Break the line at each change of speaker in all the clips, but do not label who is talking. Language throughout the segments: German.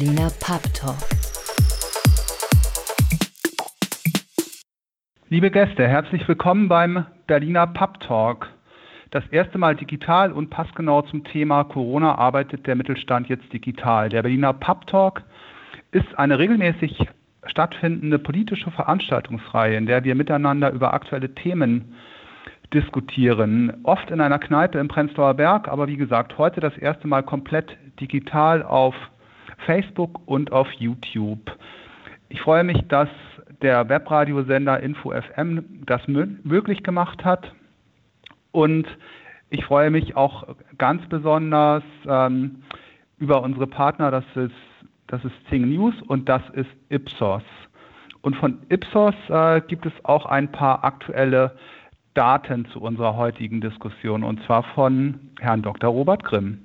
Berliner Pub Talk.
Liebe Gäste, herzlich willkommen beim Berliner Pub Talk. Das erste Mal digital und passgenau zum Thema Corona arbeitet der Mittelstand jetzt digital. Der Berliner Pub Talk ist eine regelmäßig stattfindende politische Veranstaltungsreihe, in der wir miteinander über aktuelle Themen diskutieren. Oft in einer Kneipe im Prenzlauer Berg, aber wie gesagt, heute das erste Mal komplett digital auf Facebook und auf YouTube. Ich freue mich, dass der Webradiosender InfoFM das möglich gemacht hat. Und ich freue mich auch ganz besonders ähm, über unsere Partner, das ist, das ist Zing News und das ist Ipsos. Und von Ipsos äh, gibt es auch ein paar aktuelle Daten zu unserer heutigen Diskussion, und zwar von Herrn Dr. Robert Grimm.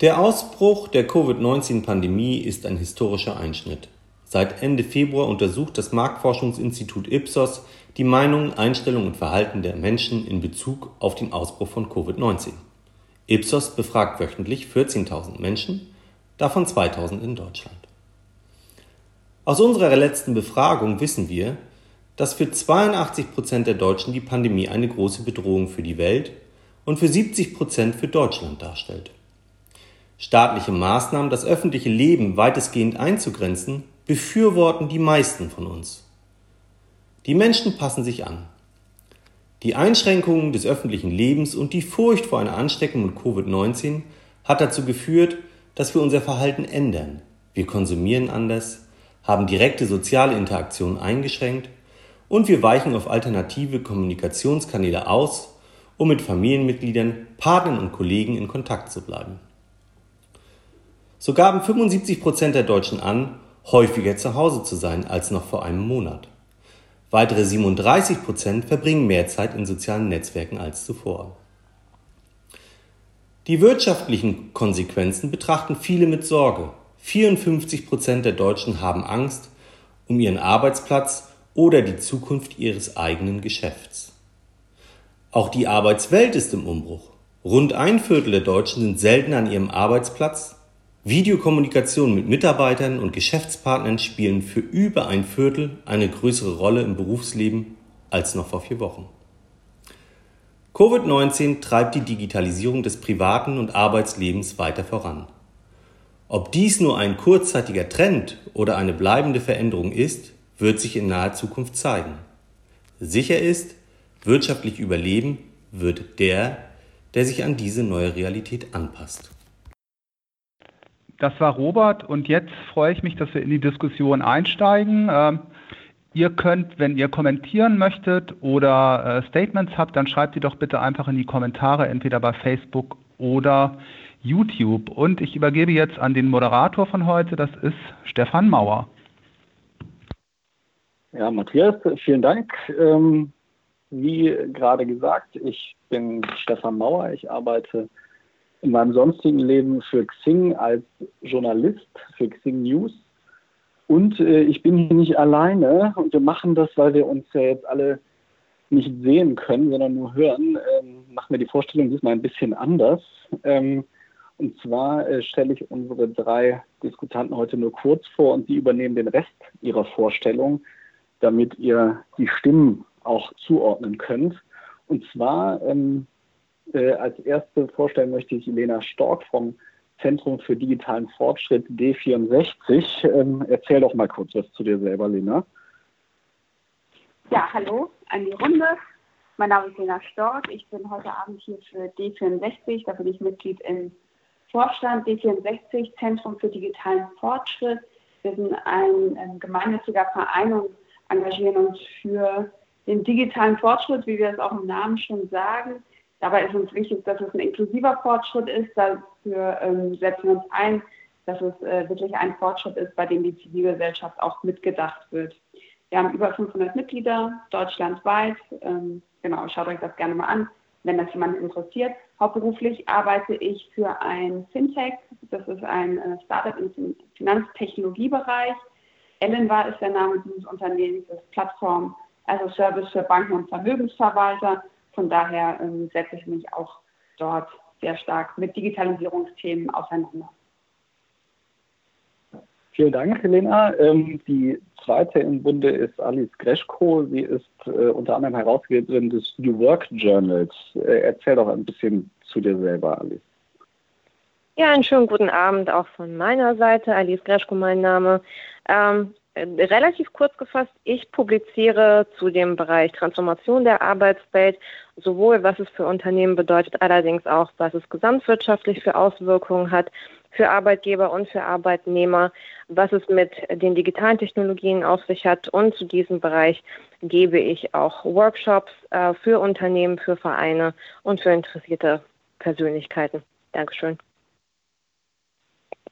Der Ausbruch der Covid-19-Pandemie ist ein historischer Einschnitt. Seit Ende Februar untersucht das Marktforschungsinstitut Ipsos die Meinungen, Einstellungen und Verhalten der Menschen in Bezug auf den Ausbruch von Covid-19. Ipsos befragt wöchentlich 14.000 Menschen, davon 2.000 in Deutschland. Aus unserer letzten Befragung wissen wir, dass für 82 Prozent der Deutschen die Pandemie eine große Bedrohung für die Welt und für 70 Prozent für Deutschland darstellt. Staatliche Maßnahmen, das öffentliche Leben weitestgehend einzugrenzen, befürworten die meisten von uns. Die Menschen passen sich an. Die Einschränkungen des öffentlichen Lebens und die Furcht vor einer Ansteckung mit Covid-19 hat dazu geführt, dass wir unser Verhalten ändern. Wir konsumieren anders, haben direkte soziale Interaktion eingeschränkt und wir weichen auf alternative Kommunikationskanäle aus, um mit Familienmitgliedern, Partnern und Kollegen in Kontakt zu bleiben. So gaben 75 Prozent der Deutschen an, häufiger zu Hause zu sein als noch vor einem Monat. Weitere 37 Prozent verbringen mehr Zeit in sozialen Netzwerken als zuvor. Die wirtschaftlichen Konsequenzen betrachten viele mit Sorge. 54 Prozent der Deutschen haben Angst um ihren Arbeitsplatz oder die Zukunft ihres eigenen Geschäfts. Auch die Arbeitswelt ist im Umbruch. Rund ein Viertel der Deutschen sind selten an ihrem Arbeitsplatz. Videokommunikation mit Mitarbeitern und Geschäftspartnern spielen für über ein Viertel eine größere Rolle im Berufsleben als noch vor vier Wochen. Covid-19 treibt die Digitalisierung des privaten und Arbeitslebens weiter voran. Ob dies nur ein kurzzeitiger Trend oder eine bleibende Veränderung ist, wird sich in naher Zukunft zeigen. Sicher ist, wirtschaftlich überleben wird der, der sich an diese neue Realität anpasst.
Das war Robert und jetzt freue ich mich, dass wir in die Diskussion einsteigen. Ähm, ihr könnt, wenn ihr kommentieren möchtet oder äh, Statements habt, dann schreibt sie doch bitte einfach in die Kommentare, entweder bei Facebook oder YouTube. Und ich übergebe jetzt an den Moderator von heute, das ist Stefan Mauer.
Ja, Matthias, vielen Dank. Ähm, wie gerade gesagt, ich bin Stefan Mauer. Ich arbeite in meinem sonstigen Leben für Xing als Journalist für Xing News. Und äh, ich bin hier nicht alleine und wir machen das, weil wir uns ja jetzt alle nicht sehen können, sondern nur hören. Ähm, machen wir die Vorstellung diesmal ein bisschen anders. Ähm, und zwar äh, stelle ich unsere drei Diskutanten heute nur kurz vor und sie übernehmen den Rest ihrer Vorstellung damit ihr die Stimmen auch zuordnen könnt. Und zwar ähm, äh, als erste vorstellen möchte ich Lena Stork vom Zentrum für digitalen Fortschritt D64. Ähm, erzähl doch mal kurz was zu dir selber, Lena.
Ja, hallo an die Runde. Mein Name ist Lena Stork. Ich bin heute Abend hier für D64. Da bin ich Mitglied im Vorstand D64, Zentrum für digitalen Fortschritt. Wir sind ein, ein gemeinnütziger Verein und engagieren uns für den digitalen Fortschritt, wie wir es auch im Namen schon sagen. Dabei ist uns wichtig, dass es ein inklusiver Fortschritt ist. Dafür ähm, setzen wir uns ein, dass es äh, wirklich ein Fortschritt ist, bei dem die Zivilgesellschaft auch mitgedacht wird. Wir haben über 500 Mitglieder deutschlandweit. Ähm, genau, schaut euch das gerne mal an, wenn das jemand interessiert. Hauptberuflich arbeite ich für ein Fintech. Das ist ein äh, Startup im Finanztechnologiebereich. Ellenbar ist der Name dieses Unternehmens, das ist Plattform also Service für Banken und Vermögensverwalter. Von daher ähm, setze ich mich auch dort sehr stark mit Digitalisierungsthemen auseinander.
Vielen Dank, Helena. Ähm, die zweite im Bunde ist Alice Greschko. Sie ist äh, unter anderem Herausgeberin des New Work Journals. Äh, erzähl doch ein bisschen zu dir selber, Alice.
Ja, einen schönen guten Abend auch von meiner Seite. Alice Greschko, mein Name. Ähm, relativ kurz gefasst, ich publiziere zu dem Bereich Transformation der Arbeitswelt, sowohl was es für Unternehmen bedeutet, allerdings auch, was es gesamtwirtschaftlich für Auswirkungen hat, für Arbeitgeber und für Arbeitnehmer, was es mit den digitalen Technologien auf sich hat. Und zu diesem Bereich gebe ich auch Workshops äh, für Unternehmen, für Vereine und für interessierte Persönlichkeiten. Dankeschön.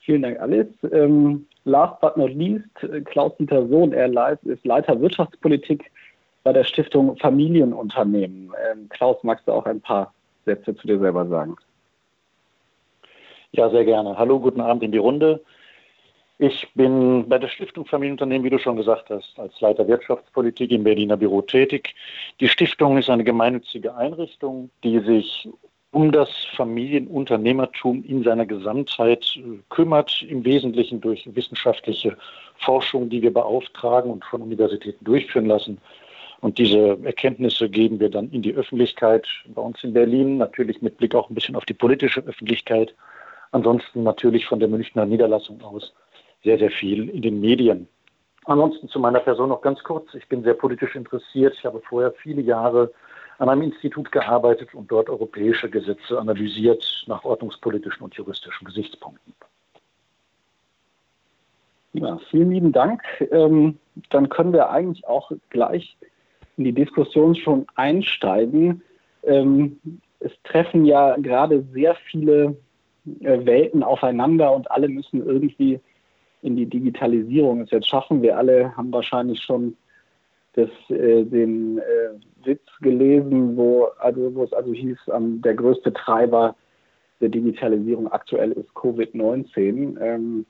Vielen Dank, Alice. Ähm, last but not least, Klaus-Dieter Sohn, er ist Leiter Wirtschaftspolitik bei der Stiftung Familienunternehmen. Ähm, Klaus, magst du auch ein paar Sätze zu dir selber sagen?
Ja, sehr gerne. Hallo, guten Abend in die Runde. Ich bin bei der Stiftung Familienunternehmen, wie du schon gesagt hast, als Leiter Wirtschaftspolitik im Berliner Büro tätig. Die Stiftung ist eine gemeinnützige Einrichtung, die sich um das Familienunternehmertum in seiner Gesamtheit äh, kümmert, im Wesentlichen durch wissenschaftliche Forschung, die wir beauftragen und von Universitäten durchführen lassen. Und diese Erkenntnisse geben wir dann in die Öffentlichkeit bei uns in Berlin, natürlich mit Blick auch ein bisschen auf die politische Öffentlichkeit Ansonsten natürlich von der Münchner Niederlassung aus sehr, sehr viel in den Medien. Ansonsten zu meiner Person noch ganz kurz. Ich bin sehr politisch interessiert. Ich habe vorher viele Jahre an einem Institut gearbeitet und dort europäische Gesetze analysiert nach ordnungspolitischen und juristischen Gesichtspunkten.
Ja, vielen lieben Dank. Ähm, dann können wir eigentlich auch gleich in die Diskussion schon einsteigen. Ähm, es treffen ja gerade sehr viele äh, Welten aufeinander und alle müssen irgendwie in die Digitalisierung es jetzt schaffen. Wir alle haben wahrscheinlich schon das, äh, den äh, Witz gelesen, wo, also, wo es also hieß, ähm, der größte Treiber der Digitalisierung aktuell ist Covid-19. Ähm,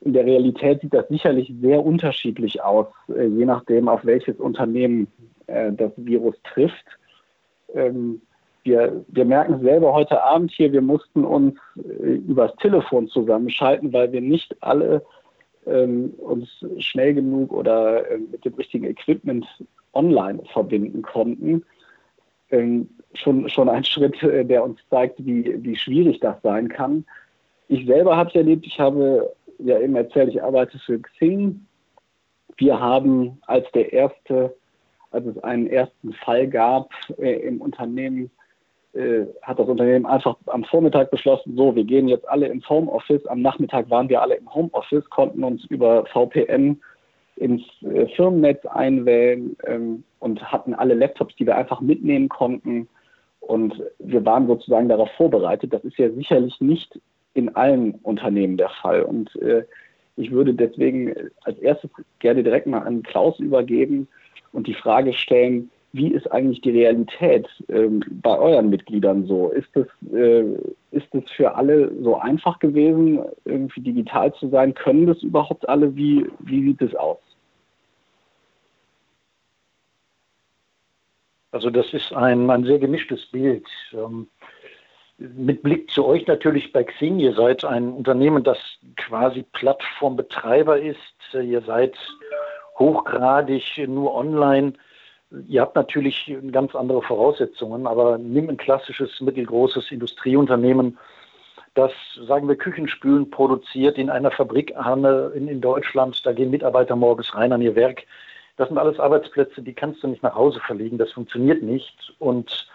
in der Realität sieht das sicherlich sehr unterschiedlich aus, äh, je nachdem, auf welches Unternehmen äh, das Virus trifft. Ähm, wir, wir merken selber heute Abend hier, wir mussten uns äh, übers Telefon zusammenschalten, weil wir nicht alle ähm, uns schnell genug oder äh, mit dem richtigen Equipment online verbinden konnten. Ähm, schon, schon ein Schritt, äh, der uns zeigt, wie, wie schwierig das sein kann. Ich selber habe es erlebt, ich habe ja eben erzählt, ich arbeite für Xing. Wir haben als der erste, als es einen ersten Fall gab äh, im Unternehmen, äh, hat das Unternehmen einfach am Vormittag beschlossen, so, wir gehen jetzt alle ins Homeoffice. Am Nachmittag waren wir alle im Homeoffice, konnten uns über VPN ins äh, Firmennetz einwählen ähm, und hatten alle Laptops, die wir einfach mitnehmen konnten. Und wir waren sozusagen darauf vorbereitet. Das ist ja sicherlich nicht in allen Unternehmen der Fall. Und äh, ich würde deswegen als erstes gerne direkt mal an Klaus übergeben und die Frage stellen, wie ist eigentlich die Realität ähm, bei euren Mitgliedern so? Ist es äh, ist es für alle so einfach gewesen, irgendwie digital zu sein? Können das überhaupt alle? Wie, wie sieht es aus?
Also das ist ein, ein sehr gemischtes Bild. Ähm, mit Blick zu euch natürlich bei Xing, ihr seid ein Unternehmen, das quasi Plattformbetreiber ist. Ihr seid hochgradig nur online Ihr habt natürlich ganz andere Voraussetzungen, aber nimm ein klassisches mittelgroßes Industrieunternehmen, das, sagen wir, Küchenspülen produziert in einer Fabrik in, in Deutschland. Da gehen Mitarbeiter morgens rein an ihr Werk. Das sind alles Arbeitsplätze, die kannst du nicht nach Hause verlegen. Das funktioniert nicht. Und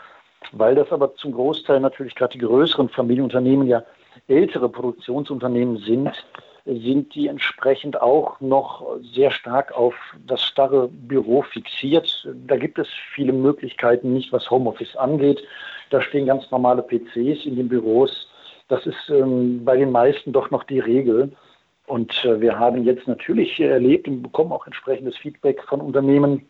weil das aber zum Großteil natürlich gerade die größeren Familienunternehmen ja ältere Produktionsunternehmen sind, sind die entsprechend auch noch sehr stark auf das starre Büro fixiert. Da gibt es viele Möglichkeiten nicht, was Homeoffice angeht. Da stehen ganz normale PCs in den Büros. Das ist ähm, bei den meisten doch noch die Regel. Und äh, wir haben jetzt natürlich erlebt und bekommen auch entsprechendes Feedback von Unternehmen,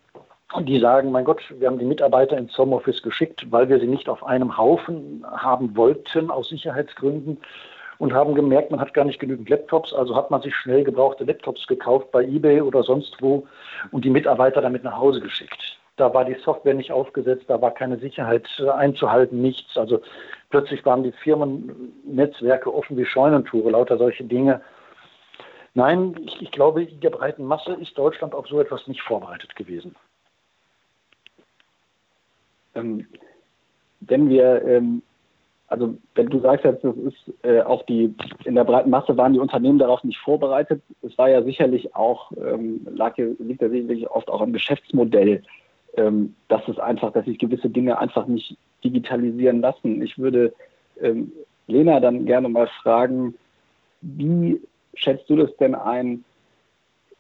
die sagen, mein Gott, wir haben die Mitarbeiter ins Homeoffice geschickt, weil wir sie nicht auf einem Haufen haben wollten aus Sicherheitsgründen und haben gemerkt, man hat gar nicht genügend Laptops, also hat man sich schnell gebrauchte Laptops gekauft bei eBay oder sonst wo und die Mitarbeiter damit nach Hause geschickt. Da war die Software nicht aufgesetzt, da war keine Sicherheit einzuhalten, nichts. Also plötzlich waren die Firmennetzwerke offen wie Scheunentore, lauter solche Dinge. Nein, ich, ich glaube, in der breiten Masse ist Deutschland auf so etwas nicht vorbereitet gewesen.
Ähm, wenn wir, ähm, also wenn du sagst jetzt, das ist äh, auch die, in der breiten Masse waren die Unternehmen darauf nicht vorbereitet. Es war ja sicherlich auch, ähm, lag, liegt ja sicherlich oft auch am Geschäftsmodell, ähm, dass es einfach, dass sich gewisse Dinge einfach nicht digitalisieren lassen. Ich würde ähm, Lena dann gerne mal fragen, wie schätzt du das denn ein?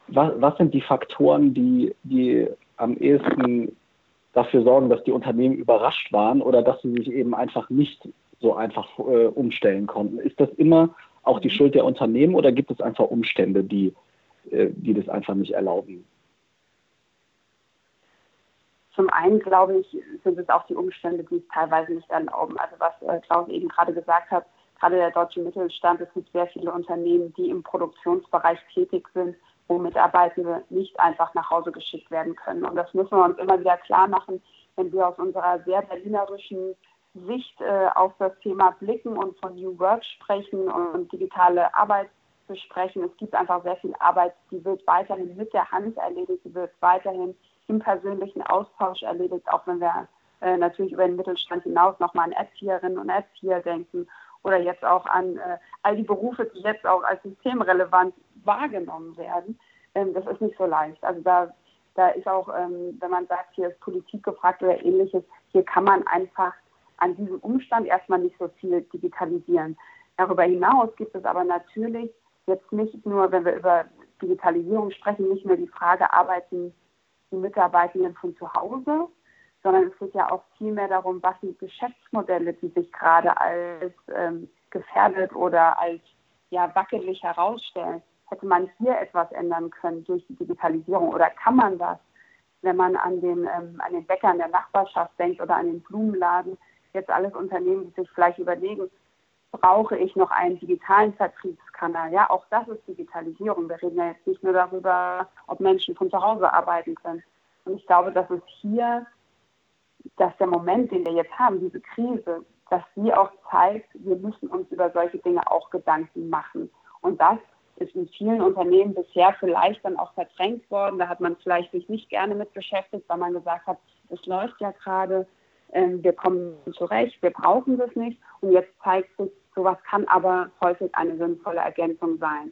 Was, was sind die Faktoren, die, die am ehesten dafür sorgen, dass die Unternehmen überrascht waren oder dass sie sich eben einfach nicht so einfach äh, umstellen konnten? Ist das immer auch die Schuld der Unternehmen oder gibt es einfach Umstände, die, äh, die das einfach nicht erlauben?
Zum einen, glaube ich, sind es auch die Umstände, die es teilweise nicht erlauben. Also was äh, Klaus eben gerade gesagt hat, gerade der deutsche Mittelstand, es gibt sehr viele Unternehmen, die im Produktionsbereich tätig sind, wo Mitarbeitende nicht einfach nach Hause geschickt werden können. Und das müssen wir uns immer wieder klar machen, wenn wir aus unserer sehr berlinerischen Sicht äh, auf das Thema blicken und von New Work sprechen und digitale Arbeit besprechen. Es gibt einfach sehr viel Arbeit, die wird weiterhin mit der Hand erledigt, die wird weiterhin im persönlichen Austausch erledigt, auch wenn wir äh, natürlich über den Mittelstand hinaus nochmal an Erzieherinnen und Erzieher denken oder jetzt auch an äh, all die Berufe, die jetzt auch als systemrelevant wahrgenommen werden. Ähm, das ist nicht so leicht. Also da, da ist auch, ähm, wenn man sagt, hier ist Politik gefragt oder ähnliches, hier kann man einfach an diesem Umstand erstmal nicht so viel digitalisieren. Darüber hinaus gibt es aber natürlich jetzt nicht nur, wenn wir über Digitalisierung sprechen, nicht nur die Frage, arbeiten die Mitarbeitenden von zu Hause, sondern es geht ja auch viel mehr darum, was sind Geschäftsmodelle, die sich gerade als ähm, gefährdet oder als ja, wackelig herausstellen. Hätte man hier etwas ändern können durch die Digitalisierung oder kann man das, wenn man an den, ähm, an den Bäcker in der Nachbarschaft denkt oder an den Blumenladen, jetzt alles Unternehmen, die sich vielleicht überlegen, brauche ich noch einen digitalen Vertriebskanal? Ja, auch das ist Digitalisierung. Wir reden ja jetzt nicht nur darüber, ob Menschen von zu Hause arbeiten können. Und ich glaube, dass es hier, dass der Moment, den wir jetzt haben, diese Krise, dass sie auch zeigt, wir müssen uns über solche Dinge auch Gedanken machen. Und das ist in vielen Unternehmen bisher vielleicht dann auch verdrängt worden. Da hat man vielleicht sich nicht gerne mit beschäftigt, weil man gesagt hat, es läuft ja gerade, ähm, wir kommen zurecht, wir brauchen das nicht. Und jetzt zeigt sich, sowas kann aber häufig eine sinnvolle Ergänzung sein.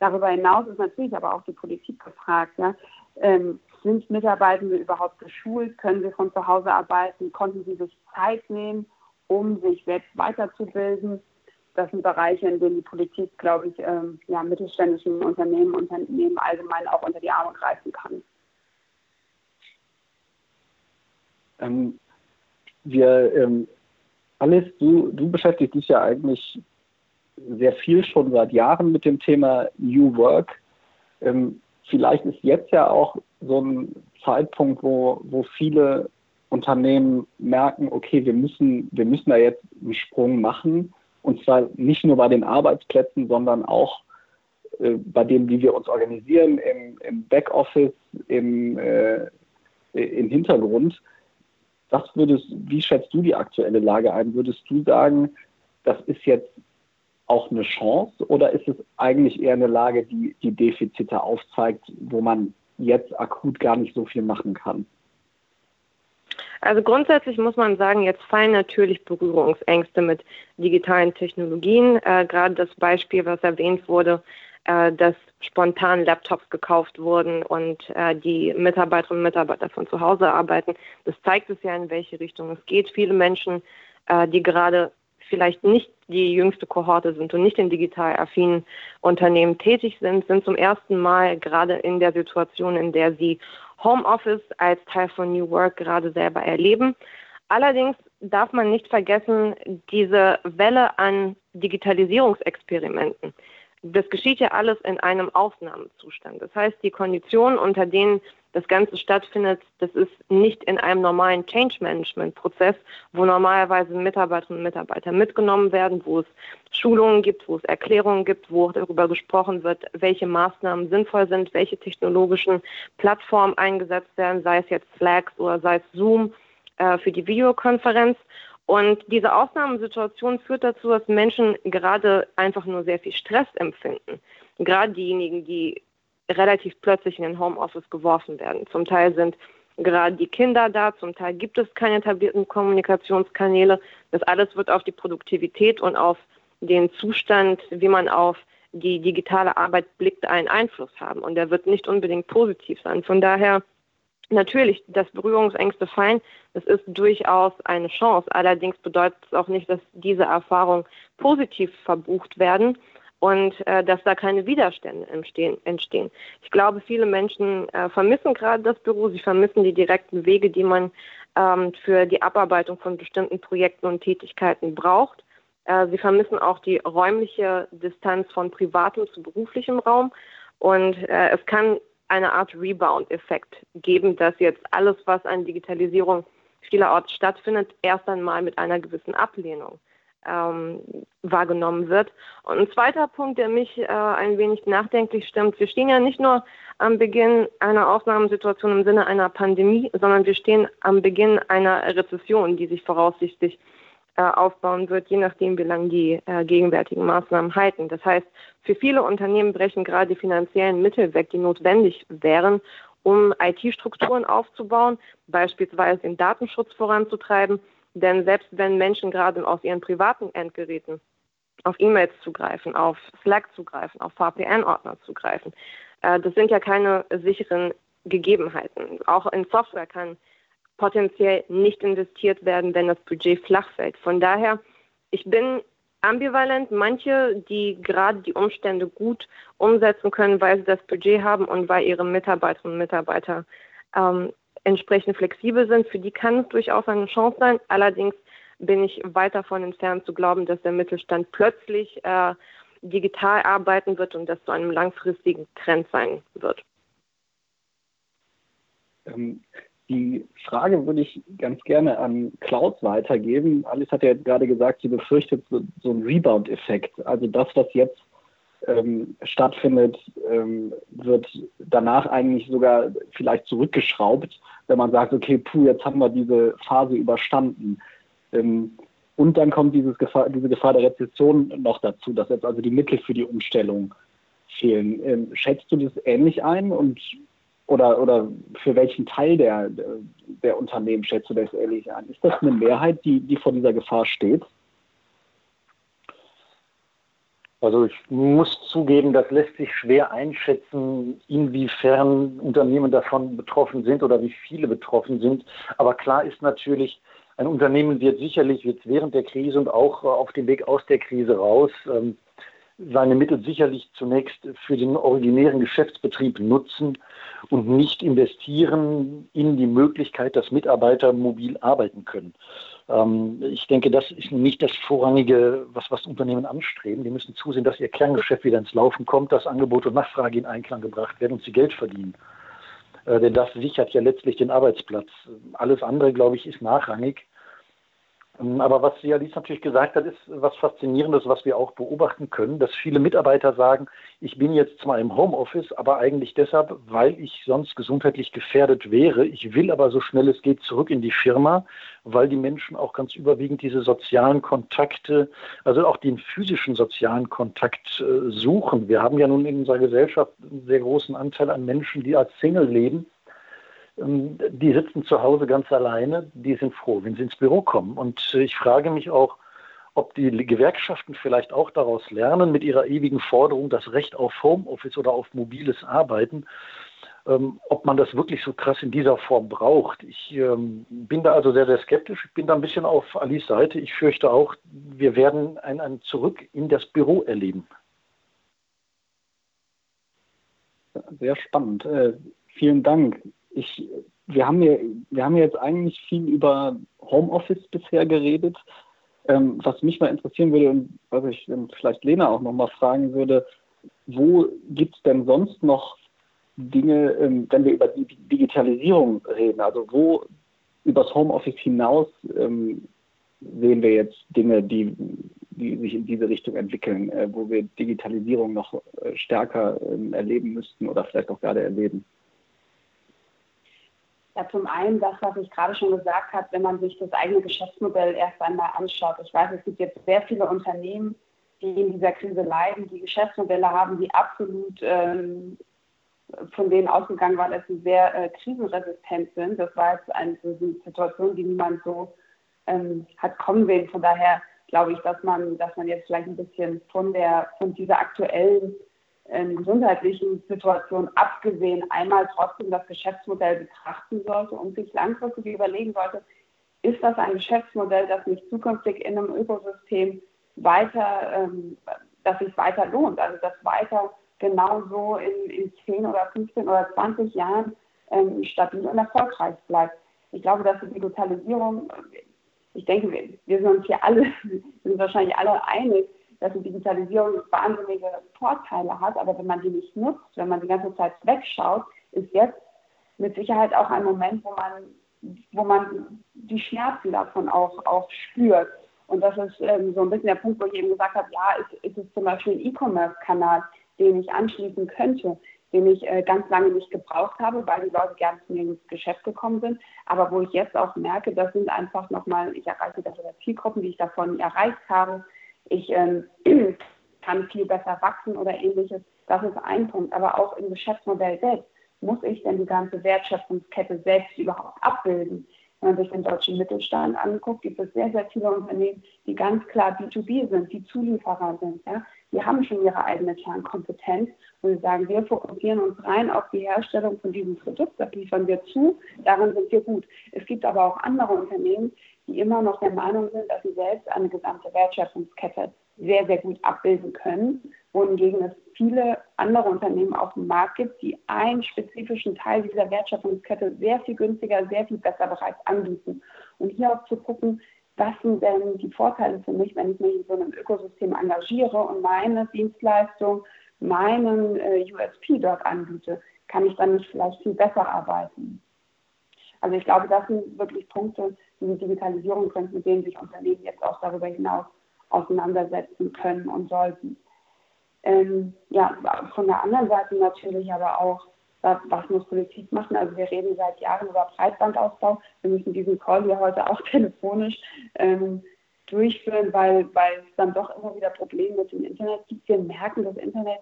Darüber hinaus ist natürlich aber auch die Politik gefragt. Ja? Ähm, sind Mitarbeitende überhaupt geschult? Können sie von zu Hause arbeiten? Konnten sie sich Zeit nehmen, um sich selbst weiterzubilden? Das sind Bereiche, in denen die Politik, glaube ich, ähm, ja, mittelständischen Unternehmen, Unternehmen allgemein auch unter die Arme greifen kann.
Ähm, wir, ähm, Alice, du, du beschäftigst dich ja eigentlich sehr viel schon seit Jahren mit dem Thema New Work. Ähm, vielleicht ist jetzt ja auch so ein Zeitpunkt, wo, wo viele Unternehmen merken, okay, wir müssen, wir müssen da jetzt einen Sprung machen. Und zwar nicht nur bei den Arbeitsplätzen, sondern auch äh, bei dem, wie wir uns organisieren, im, im Backoffice, im, äh, im Hintergrund. Was würdest, wie schätzt du die aktuelle Lage ein? Würdest du sagen, das ist jetzt auch eine Chance oder ist es eigentlich eher eine Lage, die die Defizite aufzeigt, wo man jetzt akut gar nicht so viel machen kann?
Also grundsätzlich muss man sagen, jetzt fallen natürlich Berührungsängste mit digitalen Technologien. Äh, gerade das Beispiel, was erwähnt wurde, äh, dass spontan Laptops gekauft wurden und äh, die Mitarbeiterinnen und Mitarbeiter von zu Hause arbeiten. Das zeigt es ja, in welche Richtung es geht. Viele Menschen, äh, die gerade vielleicht nicht die jüngste Kohorte sind und nicht in digital affinen Unternehmen tätig sind, sind zum ersten Mal gerade in der Situation, in der sie Homeoffice als Teil von New Work gerade selber erleben. Allerdings darf man nicht vergessen, diese Welle an Digitalisierungsexperimenten, das geschieht ja alles in einem Ausnahmezustand. Das heißt, die Konditionen, unter denen das Ganze stattfindet, das ist nicht in einem normalen Change-Management-Prozess, wo normalerweise Mitarbeiterinnen und Mitarbeiter mitgenommen werden, wo es Schulungen gibt, wo es Erklärungen gibt, wo darüber gesprochen wird, welche Maßnahmen sinnvoll sind, welche technologischen Plattformen eingesetzt werden, sei es jetzt Slack oder sei es Zoom äh, für die Videokonferenz. Und diese Ausnahmesituation führt dazu, dass Menschen gerade einfach nur sehr viel Stress empfinden. Gerade diejenigen, die relativ plötzlich in den Homeoffice geworfen werden. Zum Teil sind gerade die Kinder da, zum Teil gibt es keine etablierten Kommunikationskanäle. Das alles wird auf die Produktivität und auf den Zustand, wie man auf die digitale Arbeit blickt, einen Einfluss haben. Und der wird nicht unbedingt positiv sein. Von daher natürlich, das Berührungsängste fein, das ist durchaus eine Chance. Allerdings bedeutet es auch nicht, dass diese Erfahrungen positiv verbucht werden und äh, dass da keine Widerstände entstehen, entstehen. Ich glaube, viele Menschen äh, vermissen gerade das Büro, sie vermissen die direkten Wege, die man ähm, für die Abarbeitung von bestimmten Projekten und Tätigkeiten braucht. Äh, sie vermissen auch die räumliche Distanz von privatem zu beruflichem Raum. Und äh, es kann eine Art Rebound-Effekt geben, dass jetzt alles, was an Digitalisierung vielerorts stattfindet, erst einmal mit einer gewissen Ablehnung ähm, wahrgenommen wird. Und ein zweiter Punkt, der mich äh, ein wenig nachdenklich stimmt, wir stehen ja nicht nur am Beginn einer Ausnahmesituation im Sinne einer Pandemie, sondern wir stehen am Beginn einer Rezession, die sich voraussichtlich aufbauen wird, je nachdem, wie lange die äh, gegenwärtigen Maßnahmen halten. Das heißt, für viele Unternehmen brechen gerade die finanziellen Mittel weg, die notwendig wären, um IT-Strukturen aufzubauen, beispielsweise den Datenschutz voranzutreiben. Denn selbst wenn Menschen gerade aus ihren privaten Endgeräten auf E-Mails zugreifen, auf Slack zugreifen, auf VPN-Ordner zugreifen, äh, das sind ja keine sicheren Gegebenheiten. Auch in Software kann potenziell nicht investiert werden, wenn das Budget flach fällt. Von daher, ich bin ambivalent. Manche, die gerade die Umstände gut umsetzen können, weil sie das Budget haben und weil ihre Mitarbeiterinnen und Mitarbeiter ähm, entsprechend flexibel sind, für die kann es durchaus eine Chance sein. Allerdings bin ich weit davon entfernt zu glauben, dass der Mittelstand plötzlich äh, digital arbeiten wird und das zu einem langfristigen Trend sein wird.
Ähm, die Frage würde ich ganz gerne an Klaus weitergeben. Alice hat ja gerade gesagt, sie befürchtet so, so einen Rebound-Effekt. Also das, was jetzt ähm, stattfindet, ähm, wird danach eigentlich sogar vielleicht zurückgeschraubt, wenn man sagt, okay, puh, jetzt haben wir diese Phase überstanden. Ähm, und dann kommt Gefahr, diese Gefahr der Rezession noch dazu, dass jetzt also die Mittel für die Umstellung fehlen. Ähm, schätzt du das ähnlich ein und oder, oder für welchen Teil der, der Unternehmen schätzt du das ehrlich an? Ist das eine Mehrheit, die, die vor dieser Gefahr steht?
Also ich muss zugeben, das lässt sich schwer einschätzen, inwiefern Unternehmen davon betroffen sind oder wie viele betroffen sind. Aber klar ist natürlich, ein Unternehmen wird sicherlich jetzt während der Krise und auch auf dem Weg aus der Krise raus ähm, seine Mittel sicherlich zunächst für den originären Geschäftsbetrieb nutzen und nicht investieren in die Möglichkeit, dass Mitarbeiter mobil arbeiten können. Ähm, ich denke, das ist nicht das Vorrangige, was, was Unternehmen anstreben. Die müssen zusehen, dass ihr Kerngeschäft wieder ins Laufen kommt, dass Angebot und Nachfrage in Einklang gebracht werden und sie Geld verdienen. Äh, denn das sichert ja letztlich den Arbeitsplatz. Alles andere, glaube ich, ist nachrangig. Ähm, aber was Sie Alice natürlich gesagt hat, ist was Faszinierendes, was wir auch beobachten können, dass viele Mitarbeiter sagen, ich bin jetzt zwar im Homeoffice, aber eigentlich deshalb, weil ich sonst gesundheitlich gefährdet wäre. Ich will aber so schnell es geht zurück in die Firma, weil die Menschen auch ganz überwiegend diese sozialen Kontakte, also auch den physischen sozialen Kontakt äh, suchen. Wir haben ja nun in unserer Gesellschaft einen sehr großen Anteil an Menschen, die als Single leben die sitzen zu Hause ganz alleine, die sind froh, wenn sie ins Büro kommen. Und äh, ich frage mich auch, ob die Gewerkschaften vielleicht auch daraus lernen, mit ihrer ewigen Forderung, das Recht auf Homeoffice oder auf mobiles Arbeiten, ähm, ob man das wirklich so krass in dieser Form braucht. Ich ähm, bin da also sehr, sehr skeptisch. Ich bin da ein bisschen auf Alice Seite. Ich fürchte auch, wir werden ein, ein Zurück in das Büro erleben.
Sehr spannend. Äh, vielen Dank ich, wir haben ja, wir haben jetzt eigentlich viel über Homeoffice bisher geredet. Ähm, was mich mal interessieren würde und was ich vielleicht Lena auch noch mal fragen würde, wo gibt es denn sonst noch Dinge, ähm, wenn wir über die Digitalisierung reden? Also wo übers Homeoffice hinaus ähm, sehen wir jetzt Dinge, die, die sich in diese Richtung entwickeln, äh, wo wir Digitalisierung noch äh, stärker ähm, erleben müssten oder vielleicht auch gerade erleben?
Ja, zum einen das, was ich gerade schon gesagt habe, wenn man sich das eigene Geschäftsmodell erst einmal anschaut. Ich weiß, es gibt jetzt sehr viele Unternehmen, die in dieser Krise leiden, die Geschäftsmodelle haben, die absolut ähm, von denen ausgegangen war, dass sie sehr äh, krisenresistent sind. Das war jetzt eine, eine Situation, die niemand so ähm, hat kommen sehen. Von daher glaube ich, dass man, dass man jetzt vielleicht ein bisschen von der von dieser aktuellen ähm, gesundheitlichen Situation abgesehen einmal trotzdem das Geschäftsmodell betrachten sollte und sich langfristig überlegen sollte, ist das ein Geschäftsmodell, das mich zukünftig in einem Ökosystem weiter, ähm, dass sich weiter lohnt, also dass weiter genauso in, in 10 oder 15 oder 20 Jahren ähm, stabil und erfolgreich bleibt. Ich glaube, dass die Digitalisierung, ich denke, wir, wir sind uns hier alle, wir sind wahrscheinlich alle einig, dass die Digitalisierung wahnsinnige Vorteile hat, aber wenn man die nicht nutzt, wenn man die ganze Zeit wegschaut, ist jetzt mit Sicherheit auch ein Moment, wo man, wo man die Schmerzen davon auch, auch spürt. Und das ist ähm, so ein bisschen der Punkt, wo ich eben gesagt habe, ja, ist, ist es zum Beispiel ein E-Commerce-Kanal, den ich anschließen könnte, den ich äh, ganz lange nicht gebraucht habe, weil die Leute gerne zu mir ins Geschäft gekommen sind. Aber wo ich jetzt auch merke, das sind einfach nochmal, ich erreiche das über Zielgruppen, die ich davon erreicht habe. Ich ähm, kann viel besser wachsen oder ähnliches. Das ist ein Punkt. Aber auch im Geschäftsmodell selbst muss ich denn die ganze Wertschöpfungskette selbst überhaupt abbilden? Wenn man sich den deutschen Mittelstand anguckt, gibt es sehr, sehr viele Unternehmen, die ganz klar B2B sind, die Zulieferer sind. Ja? Die haben schon ihre eigene Kernkompetenz und sie sagen, wir fokussieren uns rein auf die Herstellung von diesem Produkt, das liefern wir zu, darin sind wir gut. Es gibt aber auch andere Unternehmen, die immer noch der Meinung sind, dass sie selbst eine gesamte Wertschöpfungskette sehr, sehr gut abbilden können, wohingegen es viele andere Unternehmen auf dem Markt gibt, die einen spezifischen Teil dieser Wertschöpfungskette sehr viel günstiger, sehr viel besser bereits anbieten. Und hier auch zu gucken, was sind denn die Vorteile für mich, wenn ich mich in so einem Ökosystem engagiere und meine Dienstleistung, meinen äh, USP dort anbiete, kann ich dann nicht vielleicht viel besser arbeiten. Also ich glaube, das sind wirklich Punkte, die die Digitalisierung können, mit denen sich Unternehmen jetzt auch darüber hinaus auseinandersetzen können und sollten. Ähm, ja, von der anderen Seite natürlich aber auch, was, was, muss Politik machen? Also wir reden seit Jahren über Breitbandausbau. Wir müssen diesen Call hier heute auch telefonisch ähm, durchführen, weil, weil es dann doch immer wieder Probleme mit dem Internet gibt. Wir merken, das Internet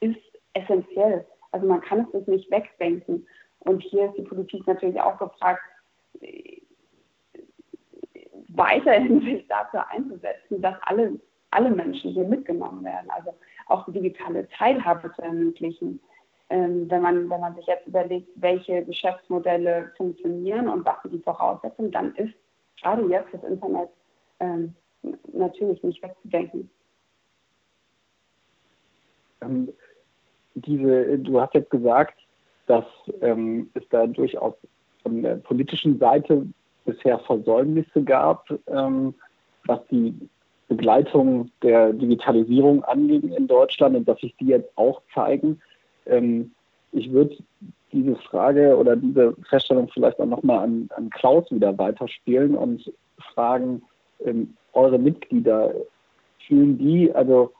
ist essentiell. Also man kann es nicht wegdenken. Und hier ist die Politik natürlich auch gefragt, weiterhin sich dafür einzusetzen, dass alle, alle Menschen hier mitgenommen werden, also auch digitale Teilhabe zu ermöglichen. Ähm, wenn, man, wenn man sich jetzt überlegt, welche Geschäftsmodelle funktionieren und was sind die Voraussetzungen, dann ist gerade jetzt das Internet ähm, natürlich nicht wegzudenken.
Ähm, diese, du hast jetzt gesagt, dass ähm, es da durchaus von der politischen Seite bisher Versäumnisse gab, ähm, was die Begleitung der Digitalisierung angeht in Deutschland und dass sich die jetzt auch zeigen. Ähm, ich würde diese Frage oder diese Feststellung vielleicht auch nochmal an, an Klaus wieder weiterspielen und fragen, ähm, eure Mitglieder, fühlen die, also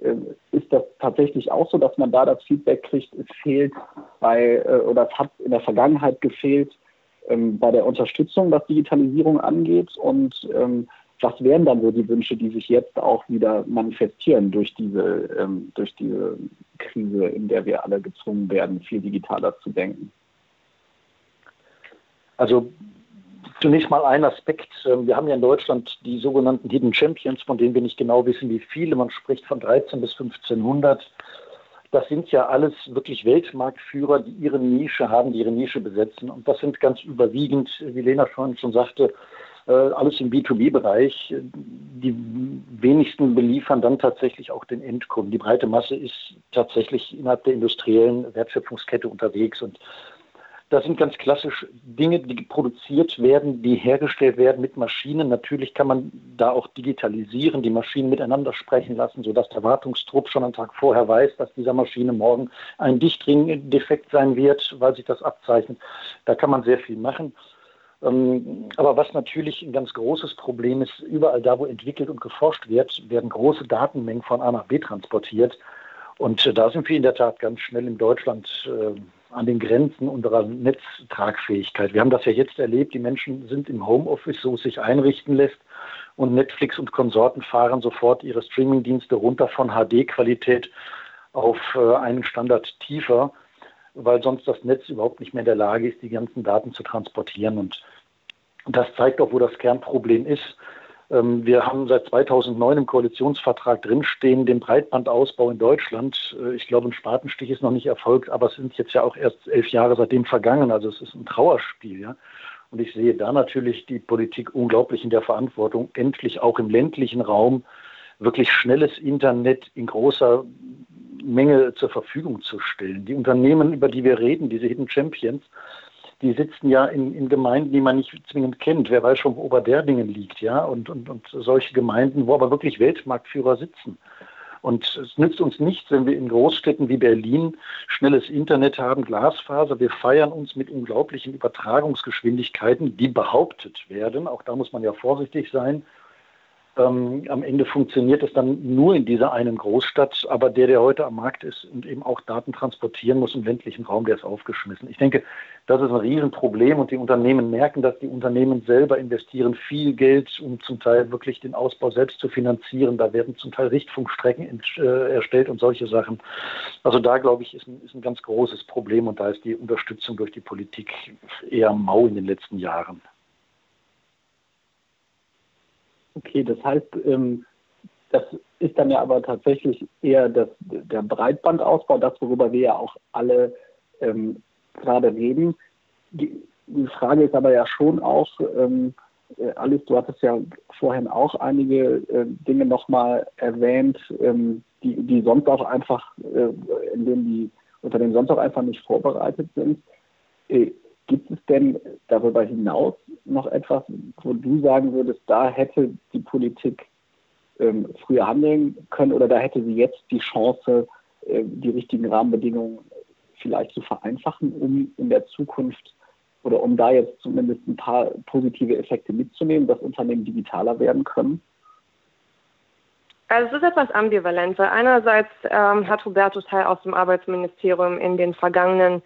äh, ist das tatsächlich auch so, dass man da das Feedback kriegt, es fehlt bei, äh, oder es hat in der Vergangenheit gefehlt ähm, bei der Unterstützung, was Digitalisierung angeht und ähm, was wären dann so die Wünsche, die sich jetzt auch wieder manifestieren durch diese, ähm, durch diese Krise, in der wir alle gezwungen werden, viel digitaler zu denken?
Also zunächst mal ein Aspekt. Ähm, wir haben ja in Deutschland die sogenannten Hidden Champions, von denen wir nicht genau wissen, wie viele. Man spricht von 13 bis 1500. Das sind ja alles wirklich Weltmarktführer, die ihre Nische haben, die ihre Nische besetzen. Und das sind ganz überwiegend, wie Lena schon, schon sagte, äh, alles im B2B-Bereich. Die wenigsten beliefern dann tatsächlich auch den Endkunden. Die breite Masse ist tatsächlich innerhalb der industriellen Wertschöpfungskette unterwegs und das sind ganz klassisch Dinge, die produziert werden, die hergestellt werden mit Maschinen. Natürlich kann man da auch digitalisieren, die Maschinen miteinander sprechen lassen, sodass der Wartungstrupp schon einen Tag vorher weiß, dass dieser Maschine morgen ein Dichtring-Defekt sein wird, weil sich das abzeichnet. Da kann man sehr viel machen. Ähm, aber was natürlich ein ganz großes Problem ist, überall da, wo entwickelt und geforscht wird, werden große Datenmengen von A nach B transportiert. Und äh, da sind wir in der Tat ganz schnell in Deutschland äh, an den Grenzen unserer Netztragfähigkeit. Wir haben das ja jetzt erlebt, die Menschen sind im Homeoffice, so es sich einrichten lässt und Netflix und Konsorten fahren sofort ihre Streamingdienste runter von HD-Qualität auf äh, einen Standard tiefer, weil sonst das Netz überhaupt nicht mehr in der Lage ist, die ganzen Daten zu transportieren. Und das zeigt auch, wo das Kernproblem ist. Ähm, wir haben seit 2009 im Koalitionsvertrag drinstehen, den Breitbandausbau in Deutschland. Äh, ich glaube, ein Spatenstich ist noch nicht erfolgt, aber es sind jetzt ja auch erst elf Jahre seitdem vergangen. Also es ist ein Trauerspiel. Ja? Und ich sehe da natürlich die Politik unglaublich in der Verantwortung, endlich auch im ländlichen Raum wirklich schnelles Internet in großer Menge zur Verfügung zu stellen. Die Unternehmen, über die wir reden, diese Hidden Champions, die sitzen ja in, in, Gemeinden, die man nicht zwingend kennt. Wer weiß schon, wo Oberderdingen liegt, ja, und, und, und solche Gemeinden, wo aber wirklich Weltmarktführer sitzen. Und es nützt uns nichts, wenn wir in Großstädten wie Berlin schnelles Internet haben, Glasfaser. Wir feiern uns mit unglaublichen Übertragungsgeschwindigkeiten, die behauptet werden. Auch da muss man ja vorsichtig sein. Ähm, am Ende funktioniert es dann nur in dieser einen Großstadt, aber der, der heute am Markt ist und eben auch Daten transportieren muss im ländlichen Raum, der ist aufgeschmissen. Ich denke, das ist ein Riesenproblem und die Unternehmen merken dass Die Unternehmen selber investieren viel Geld, um zum Teil wirklich den Ausbau selbst zu finanzieren. Da werden zum Teil Richtfunkstrecken äh, erstellt und solche Sachen. Also da, glaube ich, ist ein, ist ein ganz großes Problem und da ist die Unterstützung durch die Politik eher mau in den letzten Jahren.
Okay, das heißt, ähm, das ist dann ja aber tatsächlich eher das, der Breitbandausbau, das, worüber wir ja auch alle ähm, gerade reden. Die, die, Frage ist aber ja schon auch, ähm, äh, Alice, du hattest ja vorhin auch einige äh, Dinge nochmal erwähnt, ähm, die, die sonst auch einfach, äh, in denen die Unternehmen sonst auch einfach nicht vorbereitet sind. Äh, Gibt es denn darüber hinaus noch etwas, wo du sagen würdest, da hätte die Politik ähm, früher handeln können oder da hätte sie jetzt die Chance, äh, die richtigen Rahmenbedingungen vielleicht zu vereinfachen, um in der Zukunft oder um da jetzt zumindest ein paar positive Effekte mitzunehmen, dass Unternehmen digitaler werden können?
Also es ist etwas ambivalent. Einerseits ähm, hat Hubertus Heil aus dem Arbeitsministerium in den vergangenen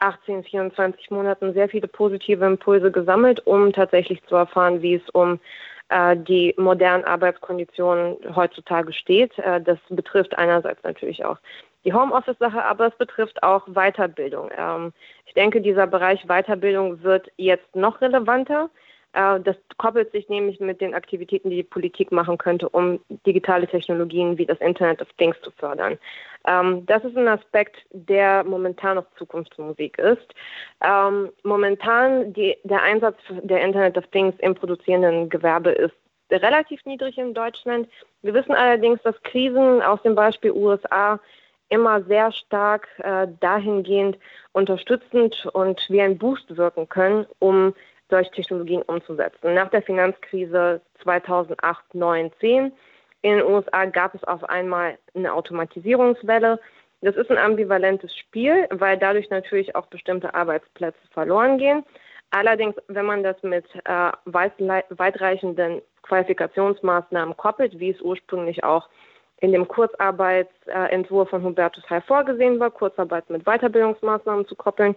18, 24 Monaten sehr viele positive Impulse gesammelt, um tatsächlich zu erfahren, wie es um äh, die modernen Arbeitskonditionen heutzutage steht. Äh, das betrifft einerseits natürlich auch die Homeoffice-Sache, aber es betrifft auch Weiterbildung. Ähm, ich denke, dieser Bereich Weiterbildung wird jetzt noch relevanter. Äh, das koppelt sich nämlich mit den Aktivitäten, die die Politik machen könnte, um digitale Technologien wie das Internet of Things zu fördern. Ähm, das ist ein Aspekt, der momentan noch Zukunftsmusik ist. Ähm, momentan die, der Einsatz der Internet of Things im produzierenden Gewerbe ist relativ niedrig in Deutschland. Wir wissen allerdings, dass Krisen aus dem Beispiel USA immer sehr stark äh, dahingehend unterstützend und wie ein Boost wirken können, um solche Technologien umzusetzen. Nach der Finanzkrise 2008, 9, 10 in den USA gab es auf einmal eine Automatisierungswelle. Das ist ein ambivalentes Spiel, weil dadurch natürlich auch bestimmte Arbeitsplätze verloren gehen. Allerdings, wenn man das mit äh, weitreichenden Qualifikationsmaßnahmen koppelt, wie es ursprünglich auch in dem Kurzarbeitsentwurf von Hubertus Heil vorgesehen war, Kurzarbeit mit Weiterbildungsmaßnahmen zu koppeln,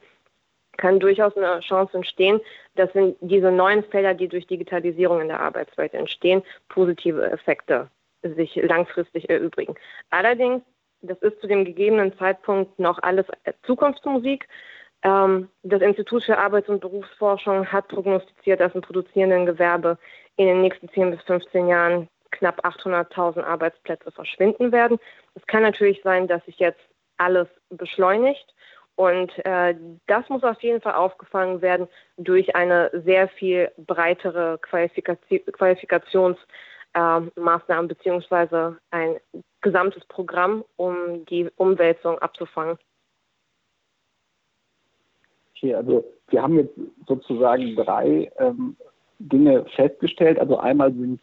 kann durchaus eine Chance entstehen, dass in diese neuen Felder, die durch Digitalisierung in der Arbeitswelt entstehen, positive Effekte sich langfristig erübrigen. Allerdings, das ist zu dem gegebenen Zeitpunkt noch alles Zukunftsmusik. Ähm, das Institut für Arbeits- und Berufsforschung hat prognostiziert, dass im produzierenden Gewerbe in den nächsten 10 bis 15 Jahren knapp 800.000 Arbeitsplätze verschwinden werden. Es kann natürlich sein, dass sich jetzt alles beschleunigt und äh, das muss auf jeden Fall aufgefangen werden durch eine sehr viel breitere Qualifikation, Qualifikationsmaßnahmen äh, beziehungsweise ein gesamtes Programm, um die Umwälzung abzufangen.
Okay, also wir haben jetzt sozusagen drei ähm, Dinge festgestellt. Also einmal sind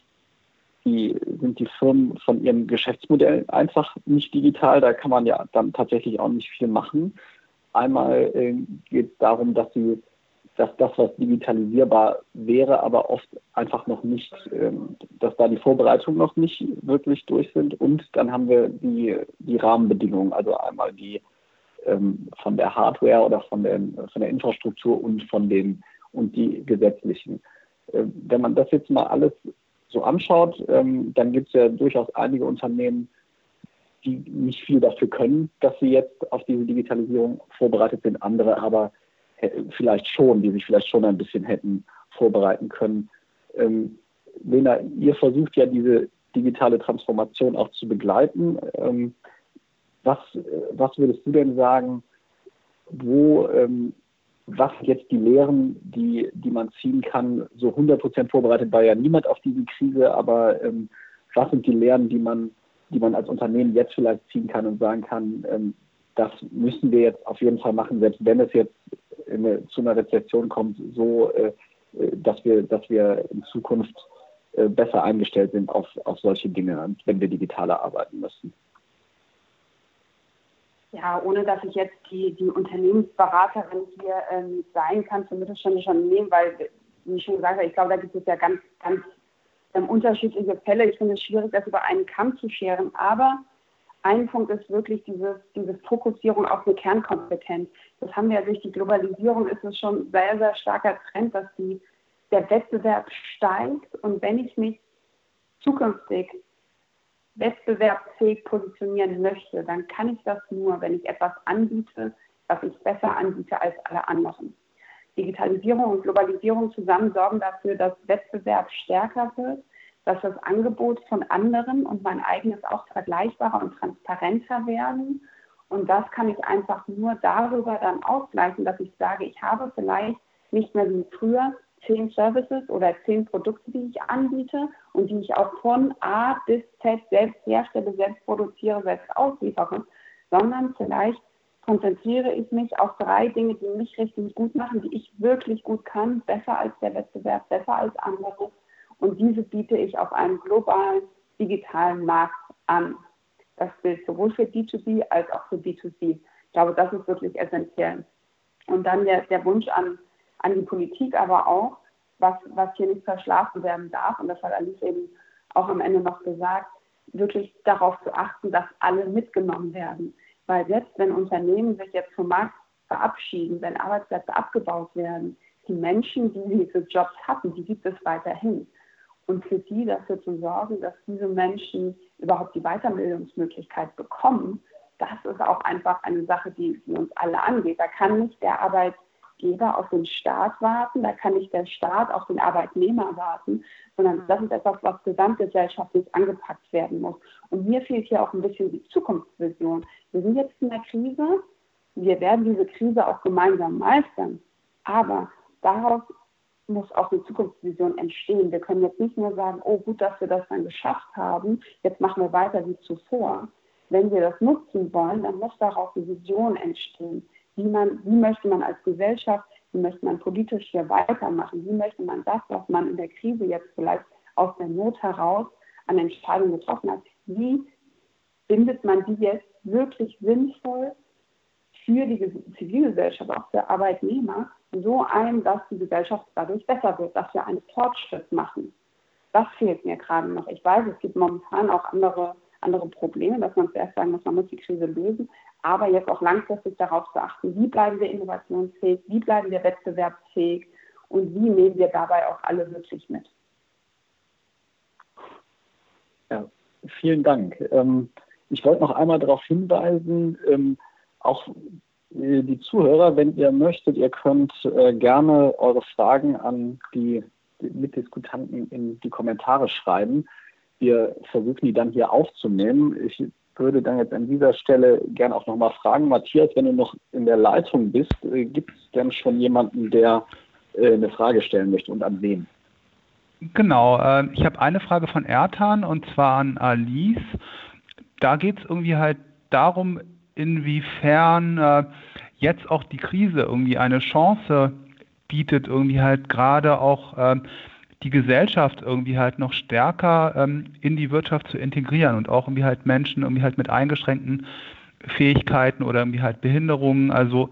die, sind die Firmen von ihrem Geschäftsmodell einfach nicht digital. Da kann man ja dann tatsächlich auch nicht viel machen. Einmal äh, geht es darum, dass sie dass das, was digitalisierbar wäre, aber oft einfach noch nicht, ähm, dass da die Vorbereitungen noch nicht wirklich durch sind. Und dann haben wir die, die Rahmenbedingungen, also einmal die ähm, von der Hardware oder von der, von der Infrastruktur und von den und die gesetzlichen. Äh, wenn man das jetzt mal alles so anschaut, ähm, dann gibt es ja durchaus einige Unternehmen, die nicht viel dafür können, dass sie jetzt auf diese Digitalisierung vorbereitet sind, andere aber vielleicht schon, die sich vielleicht schon ein bisschen hätten vorbereiten können. Ähm, Lena, ihr versucht ja diese digitale Transformation auch zu begleiten. Ähm, was, was würdest du denn sagen, wo, ähm, was jetzt die Lehren, die, die man ziehen kann? So 100 Prozent vorbereitet war ja niemand auf diese Krise, aber ähm, was sind die Lehren, die man, die man als Unternehmen jetzt vielleicht ziehen kann und sagen kann, ähm, das müssen wir jetzt auf jeden Fall machen, selbst wenn es jetzt eine, zu einer Rezession kommt, so äh, äh, dass wir, dass wir in Zukunft äh, besser eingestellt sind auf, auf solche Dinge, wenn wir digitaler arbeiten müssen.
Ja, ohne dass ich jetzt die, die Unternehmensberaterin hier ähm, sein kann für mittelständische Unternehmen, weil, wie ich schon gesagt habe, ich glaube, da gibt es ja ganz, ganz unterschiedliche Fälle. Ich finde es schwierig, das über einen Kamm zu scheren. Aber ein Punkt ist wirklich diese, diese Fokussierung auf eine Kernkompetenz. Das haben wir ja durch die Globalisierung, ist es schon sehr, sehr starker Trend, dass die, der Wettbewerb steigt. Und wenn ich mich zukünftig wettbewerbsfähig positionieren möchte, dann kann ich das nur, wenn ich etwas anbiete, was ich besser anbiete als alle anderen. Digitalisierung und Globalisierung zusammen sorgen dafür, dass Wettbewerb stärker wird dass das Angebot von anderen und mein eigenes auch vergleichbarer und transparenter werden. Und das kann ich einfach nur darüber dann ausgleichen, dass ich sage, ich habe vielleicht nicht mehr wie früher zehn Services oder zehn Produkte, die ich anbiete und die ich auch von A bis Z selbst herstelle, selbst produziere, selbst ausliefere, sondern vielleicht konzentriere ich mich auf drei Dinge, die mich richtig gut machen, die ich wirklich gut kann, besser als der Wettbewerb, besser als andere und diese biete ich auf einem globalen digitalen Markt an. Das gilt sowohl für B2B als auch für B2C. Ich glaube, das ist wirklich essentiell. Und dann der, der Wunsch an, an die Politik, aber auch, was, was hier nicht verschlafen werden darf, und das hat Alice eben auch am Ende noch gesagt, wirklich darauf zu achten, dass alle mitgenommen werden. Weil selbst wenn Unternehmen sich jetzt vom Markt verabschieden, wenn Arbeitsplätze abgebaut werden, die Menschen, die diese Jobs hatten, die gibt es weiterhin und für die dafür zu sorgen, dass diese Menschen überhaupt die Weiterbildungsmöglichkeit bekommen, das ist auch einfach eine Sache, die, die uns alle angeht. Da kann nicht der Arbeitgeber auf den Staat warten, da kann nicht der Staat auf den Arbeitnehmer warten, sondern das ist etwas, was gesamtgesellschaftlich angepackt werden muss. Und mir fehlt hier auch ein bisschen die Zukunftsvision. Wir sind jetzt in der Krise, wir werden diese Krise auch gemeinsam meistern, aber daraus muss auch eine Zukunftsvision entstehen. Wir können jetzt nicht nur sagen, oh gut, dass wir das dann geschafft haben, jetzt machen wir weiter wie zuvor. Wenn wir das nutzen wollen, dann muss daraus eine Vision entstehen. Wie, man, wie möchte man als Gesellschaft, wie möchte man politisch hier weitermachen? Wie möchte man das, was man in der Krise jetzt vielleicht aus der Not heraus an Entscheidungen getroffen hat, wie bindet man die jetzt wirklich sinnvoll für die Zivilgesellschaft, auch für Arbeitnehmer, so ein, dass die Gesellschaft dadurch besser wird, dass wir einen Fortschritt machen. Das fehlt mir gerade noch. Ich weiß, es gibt momentan auch andere, andere Probleme, dass man zuerst sagen muss, man muss die Krise lösen, aber jetzt auch langfristig darauf zu achten, wie bleiben wir innovationsfähig, wie bleiben wir wettbewerbsfähig und wie nehmen wir dabei auch alle wirklich mit.
Ja, vielen Dank. Ähm, ich wollte noch einmal darauf hinweisen, ähm, auch äh, die Zuhörer, wenn ihr möchtet, ihr könnt äh, gerne eure Fragen an die, Mitdiskutanten in die Kommentare schreiben. Wir versuchen die dann hier aufzunehmen. Ich würde dann jetzt an dieser Stelle gerne auch nochmal fragen, Matthias, wenn du noch in der Leitung bist, äh, gibt es denn schon jemanden, der äh, eine Frage stellen möchte und an wen?
Genau, äh, ich habe eine Frage von Ertan und zwar an Alice. Da geht es irgendwie halt darum, inwiefern äh, jetzt auch die Krise irgendwie eine Chance bietet, irgendwie halt gerade auch ähm, die Gesellschaft irgendwie halt noch stärker ähm, in die Wirtschaft zu integrieren und auch irgendwie halt Menschen irgendwie halt mit eingeschränkten Fähigkeiten oder irgendwie halt Behinderungen. Also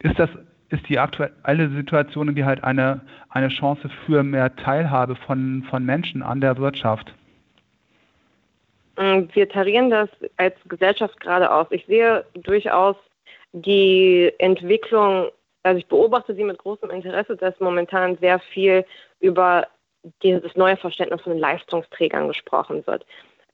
ist das ist die aktuelle Situation irgendwie halt eine, eine Chance für mehr Teilhabe von, von Menschen an der Wirtschaft?
Mm, wir tarieren das als Gesellschaft gerade aus. Ich sehe durchaus die Entwicklung, also ich beobachte sie mit großem Interesse, dass momentan sehr viel über dieses neue Verständnis von Leistungsträgern gesprochen wird.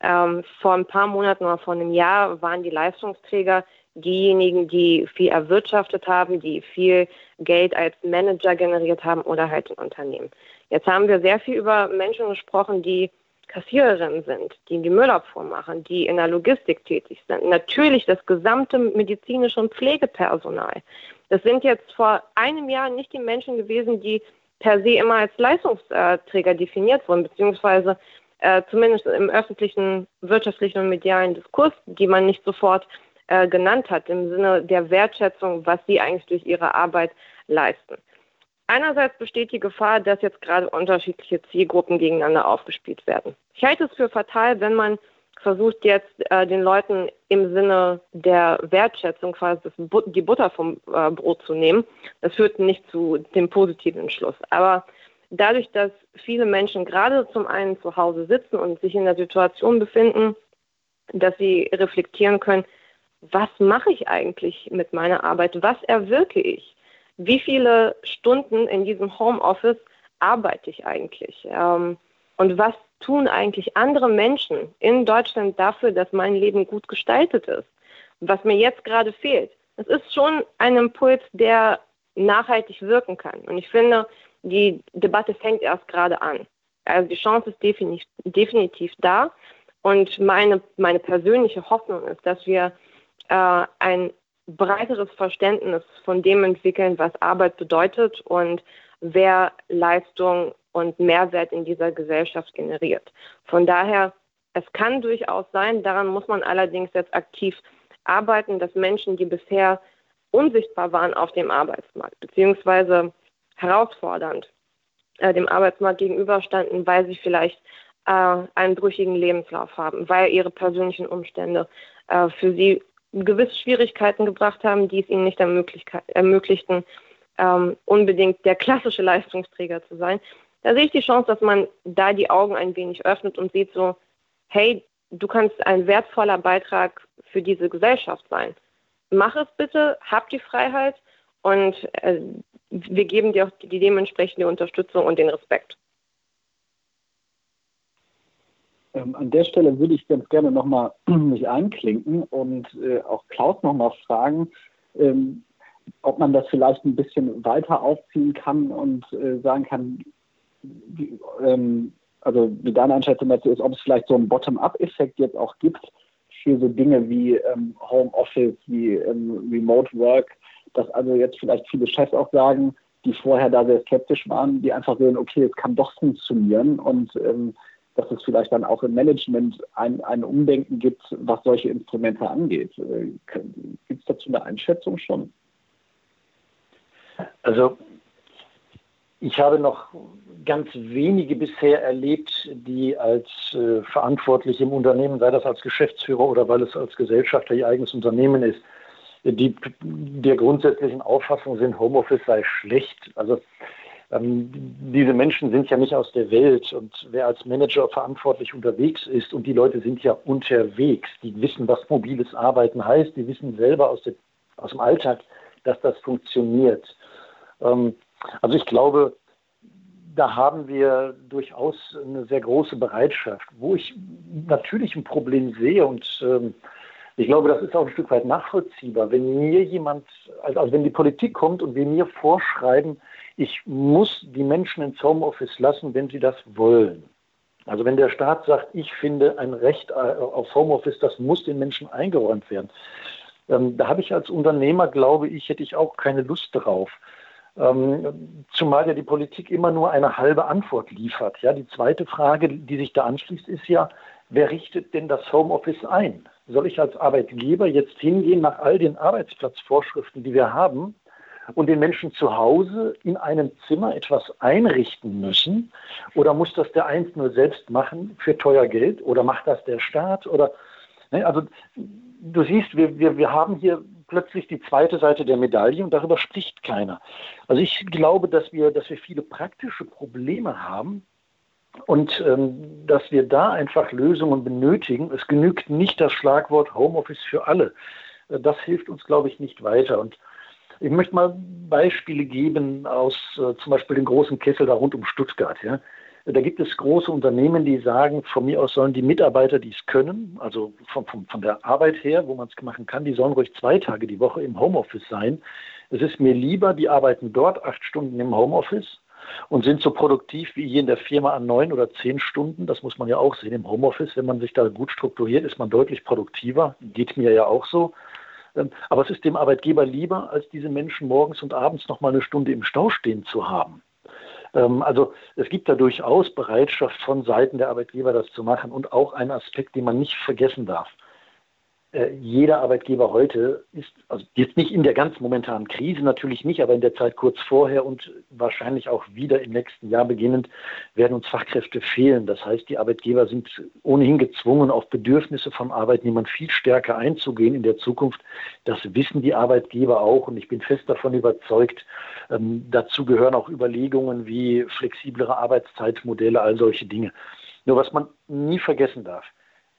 Ähm, vor ein paar Monaten oder vor einem Jahr waren die Leistungsträger diejenigen, die viel erwirtschaftet haben, die viel Geld als Manager generiert haben oder halt in Unternehmen. Jetzt haben wir sehr viel über Menschen gesprochen, die Kassiererinnen sind, die die Müllabfuhr machen, die in der Logistik tätig sind. Natürlich das gesamte medizinische und Pflegepersonal. Das sind jetzt vor einem Jahr nicht die Menschen gewesen, die per se immer als Leistungsträger definiert wurden, beziehungsweise äh, zumindest im öffentlichen, wirtschaftlichen und medialen Diskurs, die man nicht sofort äh, genannt hat, im Sinne der Wertschätzung, was sie eigentlich durch ihre Arbeit leisten. Einerseits besteht die Gefahr, dass jetzt gerade unterschiedliche Zielgruppen gegeneinander aufgespielt werden. Ich halte es für fatal, wenn man versucht jetzt äh, den Leuten im Sinne der Wertschätzung quasi das, die Butter vom äh, Brot zu nehmen. Das führt nicht zu dem positiven Schluss. Aber dadurch, dass viele Menschen gerade zum einen zu Hause sitzen und sich in der Situation befinden, dass sie reflektieren können, was mache ich eigentlich mit meiner Arbeit? Was erwirke ich? wie viele Stunden in diesem Homeoffice arbeite ich eigentlich? Ähm, und was tun eigentlich andere Menschen in Deutschland dafür, dass mein Leben gut gestaltet ist? Was mir jetzt gerade fehlt. Es ist schon ein Impuls, der nachhaltig wirken kann. Und ich finde, die Debatte fängt erst gerade an. Also die Chance ist definitiv, definitiv da. Und meine, meine persönliche Hoffnung ist, dass wir äh, ein breiteres Verständnis von dem entwickeln, was Arbeit bedeutet und wer Leistung und Mehrwert in dieser Gesellschaft generiert. Von daher, es kann durchaus sein, daran muss man allerdings jetzt aktiv arbeiten, dass Menschen, die bisher unsichtbar waren auf dem Arbeitsmarkt, beziehungsweise herausfordernd äh, dem Arbeitsmarkt gegenüberstanden, weil sie vielleicht äh, einen brüchigen Lebenslauf haben, weil ihre persönlichen Umstände äh, für sie gewisse Schwierigkeiten gebracht haben, die es ihnen nicht ermöglichten, ähm, unbedingt der klassische Leistungsträger zu sein. Da sehe ich die Chance, dass man da die Augen ein wenig öffnet und sieht so, hey, du kannst ein wertvoller Beitrag für diese Gesellschaft sein. Mach es bitte, hab die Freiheit und äh, wir geben dir auch die, die dementsprechende Unterstützung und den Respekt.
Ähm, an der Stelle würde ich ganz gerne nochmal mich einklinken und äh, auch Klaus nochmal fragen, ähm, ob man das vielleicht ein bisschen weiter aufziehen kann und äh, sagen kann, ähm, also wie deine Einschätzung dazu ist, ob es vielleicht so einen Bottom-up-Effekt jetzt auch gibt für so Dinge wie ähm, Homeoffice, wie ähm, Remote Work, dass also jetzt vielleicht viele Chefs auch sagen, die vorher da sehr skeptisch waren, die einfach sehen, okay, es kann doch funktionieren und ähm, dass es vielleicht dann auch im Management ein, ein Umdenken gibt, was solche Instrumente angeht. Äh, gibt es dazu eine Einschätzung schon?
Also ich habe noch ganz wenige bisher erlebt, die als äh, verantwortlich im Unternehmen, sei das als Geschäftsführer oder weil es als Gesellschafter ihr eigenes Unternehmen ist, die der grundsätzlichen Auffassung sind, Homeoffice sei schlecht. Also ähm, diese Menschen sind ja nicht aus der Welt und wer als Manager verantwortlich unterwegs ist und die Leute sind ja unterwegs, die wissen, was mobiles Arbeiten heißt, die wissen selber aus, der, aus dem Alltag, dass das funktioniert. Ähm, also ich glaube, da haben wir durchaus eine sehr große Bereitschaft, wo ich natürlich ein Problem sehe und ähm, ich glaube, das ist auch ein Stück weit nachvollziehbar. Wenn mir jemand, also wenn die Politik kommt und wir mir vorschreiben, ich muss die Menschen ins Homeoffice lassen, wenn sie das wollen. Also wenn der Staat sagt, ich finde ein Recht auf Homeoffice, das muss den Menschen eingeräumt werden. Ähm, da habe ich als Unternehmer, glaube ich, hätte ich auch keine Lust drauf. Ähm, zumal ja die Politik immer nur eine halbe Antwort liefert. Ja, die zweite Frage, die sich da anschließt, ist ja, wer richtet denn das Homeoffice ein? Soll ich als Arbeitgeber jetzt hingehen nach all den Arbeitsplatzvorschriften, die wir haben, und den Menschen zu Hause in einem Zimmer etwas einrichten müssen? Oder muss das der Einzelne selbst machen für teuer Geld? Oder macht das der Staat? Oder, ne, also du siehst, wir, wir, wir haben hier plötzlich die zweite Seite der Medaille und darüber spricht keiner. Also ich glaube, dass wir, dass wir viele praktische Probleme haben, und ähm, dass wir da einfach Lösungen benötigen. Es genügt nicht das Schlagwort Homeoffice für alle. äh, das hilft uns, glaube ich, nicht weiter. Und ich möchte mal Beispiele geben aus äh, zum Beispiel dem großen Kessel da rund um Stuttgart. Ja. Da gibt es große Unternehmen, die sagen, von mir aus sollen die Mitarbeiter, die es können, also von, von, von der Arbeit her, wo man es machen kann, die sollen ruhig zwei Tage die Woche im Homeoffice sein. Es ist mir lieber, die arbeiten dort acht Stunden im Homeoffice und sind so produktiv wie hier in der Firma an neun oder zehn Stunden. Das muss man ja auch sehen im Homeoffice. Wenn man sich da gut strukturiert, ist man deutlich produktiver. Geht mir ja auch so. Ähm, aber es ist dem Arbeitgeber lieber, als diese Menschen morgens und abends noch mal eine Stunde im Stau stehen zu haben. Ähm, also es gibt da durchaus Bereitschaft von Seiten der Arbeitgeber, das zu machen und auch ein Aspekt, den man nicht vergessen darf. Äh, jeder Arbeitgeber heute ist, also jetzt nicht in der ganz momentanen Krise natürlich nicht, aber in der Zeit kurz vorher und wahrscheinlich auch wieder im nächsten Jahr beginnend, werden uns Fachkräfte fehlen. Das heißt, die Arbeitgeber sind ohnehin gezwungen, auf Bedürfnisse von Arbeitnehmern viel stärker einzugehen in der Zukunft. Das wissen die Arbeitgeber auch und ich bin fest davon überzeugt, ähm, dazu gehören auch Überlegungen wie flexiblere Arbeitszeitmodelle, all solche Dinge. Nur was man nie vergessen darf,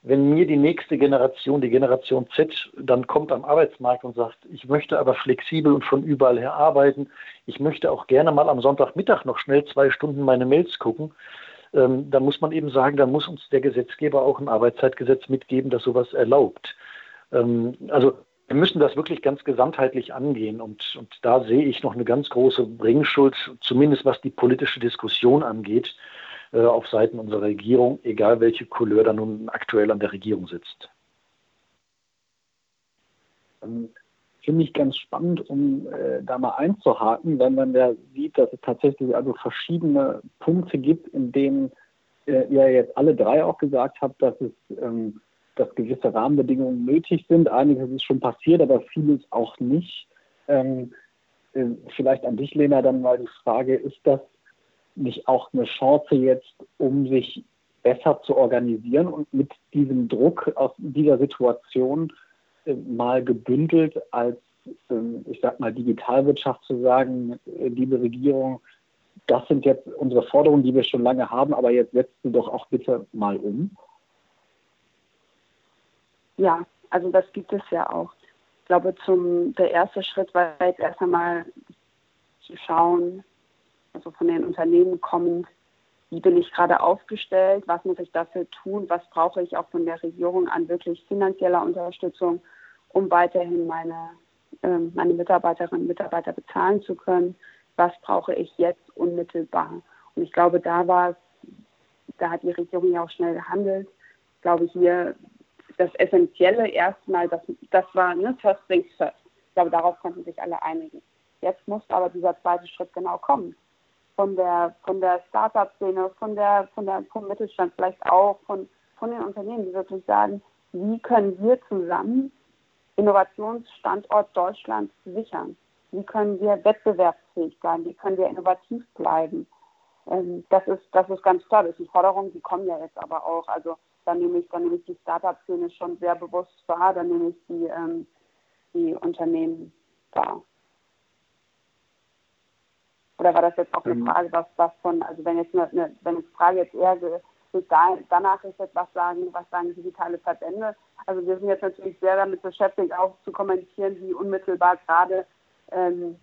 wenn mir die nächste Generation, die Generation Z, dann kommt am Arbeitsmarkt und sagt, ich möchte aber flexibel und von überall her arbeiten, ich möchte auch gerne mal am Sonntagmittag noch schnell zwei Stunden meine Mails gucken, ähm, dann muss man eben sagen, dann muss uns der Gesetzgeber auch ein Arbeitszeitgesetz mitgeben, das sowas erlaubt. Ähm, also wir müssen das wirklich ganz gesamtheitlich angehen und, und da sehe ich noch eine ganz große Bringschuld, zumindest was die politische Diskussion angeht. Äh, auf Seiten unserer Regierung, egal welche Couleur da nun aktuell an der Regierung sitzt.
Finde ich ganz spannend, um äh, da mal einzuhaken, wenn man ja sieht, dass es tatsächlich also verschiedene Punkte gibt, in denen äh, ihr jetzt alle drei auch gesagt habt, dass es ähm, dass gewisse Rahmenbedingungen nötig sind. Einiges ist schon passiert, aber vieles auch nicht. Ähm, äh, vielleicht an dich, Lena, dann mal die Frage, ist das nicht auch eine Chance jetzt, um sich besser zu organisieren und mit diesem Druck aus dieser Situation äh, mal gebündelt als, äh, ich sag mal, Digitalwirtschaft zu sagen, äh, liebe Regierung, das sind jetzt unsere Forderungen, die wir schon lange haben, aber jetzt setzt du doch auch bitte mal um.
Ja, also das gibt es ja auch. Ich glaube, zum, der erste Schritt war jetzt erst einmal zu schauen, also von den Unternehmen kommend, wie bin ich gerade aufgestellt, was muss ich dafür tun, was brauche ich auch von der Regierung an wirklich finanzieller Unterstützung, um weiterhin meine, äh, meine Mitarbeiterinnen und Mitarbeiter bezahlen zu können, was brauche ich jetzt unmittelbar. Und ich glaube, da war es, da hat die Regierung ja auch schnell gehandelt. Ich glaube, hier das Essentielle erstmal, das, das war ne, First Things First. Ich glaube, darauf konnten sich alle einigen. Jetzt muss aber dieser zweite Schritt genau kommen von der von der Startup-Szene, von der von der vom Mittelstand vielleicht auch von von den Unternehmen, die wirklich sagen, wie können wir zusammen Innovationsstandort Deutschland sichern? Wie können wir wettbewerbsfähig sein? Wie können wir innovativ bleiben? Ähm, das ist das ist ganz klar. Das sind Forderungen, die kommen ja jetzt aber auch. Also da nehme ich, da nehme ich die Startup-Szene schon sehr bewusst wahr, da nehme ich die, ähm, die Unternehmen wahr. Oder war das jetzt auch eine ähm. Frage, was, was von, also wenn jetzt eine, eine wenn die Frage jetzt eher da, danach richtet, was sagen, was sagen digitale Verbände? Also wir sind jetzt natürlich sehr damit beschäftigt, auch zu kommentieren, wie unmittelbar gerade ähm,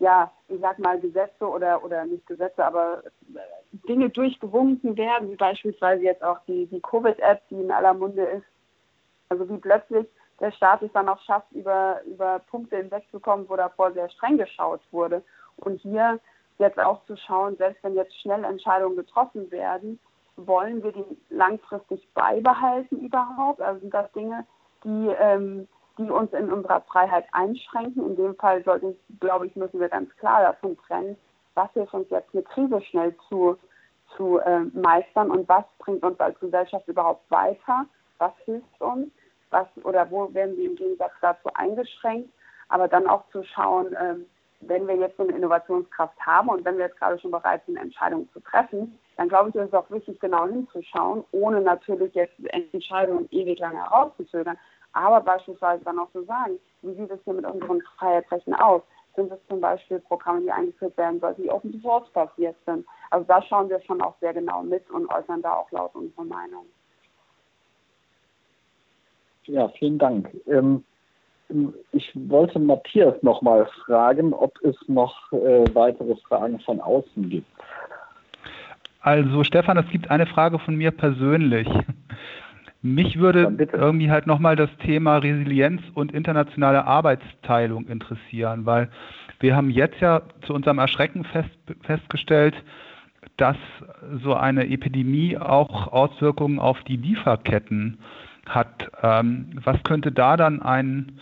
ja, ich sag mal, Gesetze oder, oder nicht Gesetze, aber Dinge durchgewunken werden, wie beispielsweise jetzt auch die, die Covid-App, die in aller Munde ist. Also wie plötzlich der Staat es dann auch schafft, über, über Punkte hinwegzukommen, wo davor sehr streng geschaut wurde. Und hier jetzt auch zu schauen, selbst wenn jetzt schnell Entscheidungen getroffen werden, wollen wir die langfristig beibehalten überhaupt? Also sind das Dinge, die, ähm, die uns in unserer Freiheit einschränken? In dem Fall sollte glaube ich, müssen wir ganz klar davon trennen, was hilft uns jetzt eine Krise schnell zu, zu äh, meistern und was bringt uns als Gesellschaft überhaupt weiter? Was hilft uns? Was oder wo werden wir im Gegensatz dazu eingeschränkt? Aber dann auch zu schauen, ähm, wenn wir jetzt so eine Innovationskraft haben und wenn wir jetzt gerade schon bereit sind, Entscheidungen zu treffen, dann glaube ich, ist es auch wichtig, genau hinzuschauen, ohne natürlich jetzt Entscheidungen ewig lange herauszuzögern. Aber beispielsweise dann auch zu sagen, wie sieht es hier mit unseren Freiheitsrechten aus? Sind es zum Beispiel Programme, die eingeführt werden sollen, die Open Source basiert sind? Also da schauen wir schon auch sehr genau mit und äußern da auch laut unsere Meinung.
Ja, vielen Dank. Ähm, ich wollte Matthias nochmal fragen, ob es noch äh, weitere Fragen von außen gibt.
Also Stefan, es gibt eine Frage von mir persönlich. Mich würde irgendwie halt nochmal das Thema Resilienz und internationale Arbeitsteilung interessieren, weil wir haben jetzt ja zu unserem Erschrecken fest, festgestellt, dass so eine Epidemie auch Auswirkungen auf die Lieferketten hat. Ähm, was könnte da dann ein,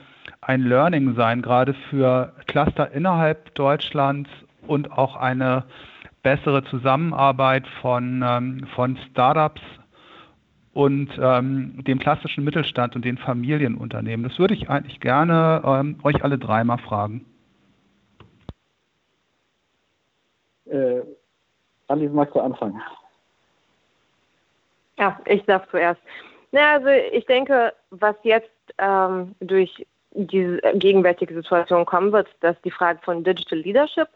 ein Learning sein, gerade für Cluster innerhalb Deutschlands und auch eine bessere Zusammenarbeit von, ähm, von Startups und ähm, dem klassischen Mittelstand und den Familienunternehmen? Das würde ich eigentlich gerne ähm, euch alle dreimal fragen.
Äh, Alice, magst du anfangen?
Ja, ich darf zuerst. Na, also ich denke, was jetzt ähm, durch diese gegenwärtige Situation kommen wird, dass die Frage von Digital Leadership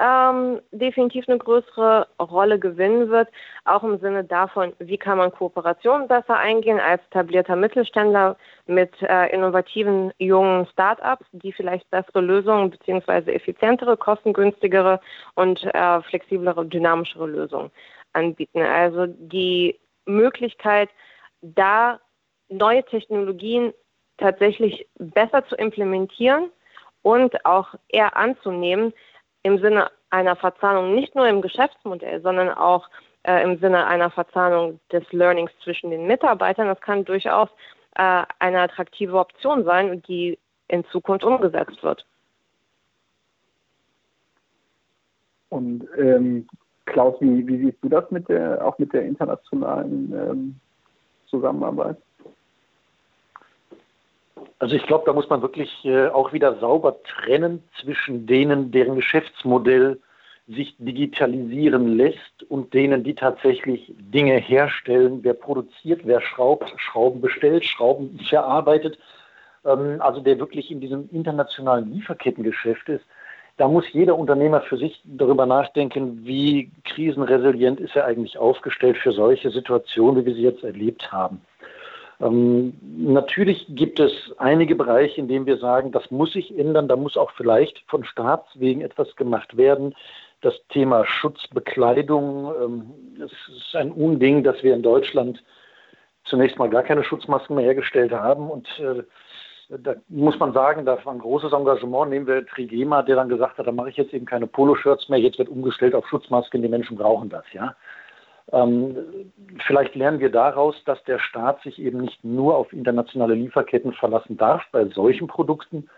ähm, definitiv eine größere Rolle gewinnen wird, auch im Sinne davon, wie kann man Kooperationen besser eingehen als etablierter Mittelständler mit äh, innovativen jungen Start-ups, die vielleicht bessere Lösungen beziehungsweise effizientere, kostengünstigere und äh, flexiblere, dynamischere Lösungen anbieten. Also die Möglichkeit, da neue Technologien tatsächlich besser zu implementieren und auch eher anzunehmen im Sinne einer Verzahnung nicht nur im Geschäftsmodell, sondern auch äh, im Sinne einer Verzahnung des Learnings zwischen den Mitarbeitern. Das kann durchaus äh, eine attraktive Option sein, die in Zukunft umgesetzt wird.
Und ähm, Klaus, wie, wie, siehst du das mit der, auch mit der internationalen ähm, Zusammenarbeit?
Also ich glaube, da muss man wirklich äh, auch wieder sauber trennen zwischen denen, deren Geschäftsmodell sich digitalisieren lässt und denen, die tatsächlich Dinge herstellen. Wer produziert, wer schraubt, Schrauben bestellt, Schrauben verarbeitet. Ähm, also der wirklich in diesem internationalen Lieferkettengeschäft ist. Da muss jeder Unternehmer für sich darüber nachdenken, wie krisenresilient ist er eigentlich aufgestellt für solche Situationen, wie wir sie jetzt erlebt haben. Ähm, natürlich gibt es einige Bereiche, in denen wir sagen, das muss sich ändern, da muss auch vielleicht von Staatswegen etwas gemacht werden. Das Thema Schutzbekleidung, ähm, es ist ein Unding, dass wir in Deutschland zunächst mal gar keine Schutzmasken mehr hergestellt haben und äh, da muss man sagen, da war ein großes Engagement. Nehmen wir Trigema, der dann gesagt hat, da mache ich jetzt eben keine Poloshirts mehr, jetzt wird umgestellt auf Schutzmasken, die Menschen brauchen das, ja. Ähm, vielleicht lernen wir daraus, dass der Staat sich eben nicht nur auf internationale Lieferketten verlassen darf bei solchen Produkten.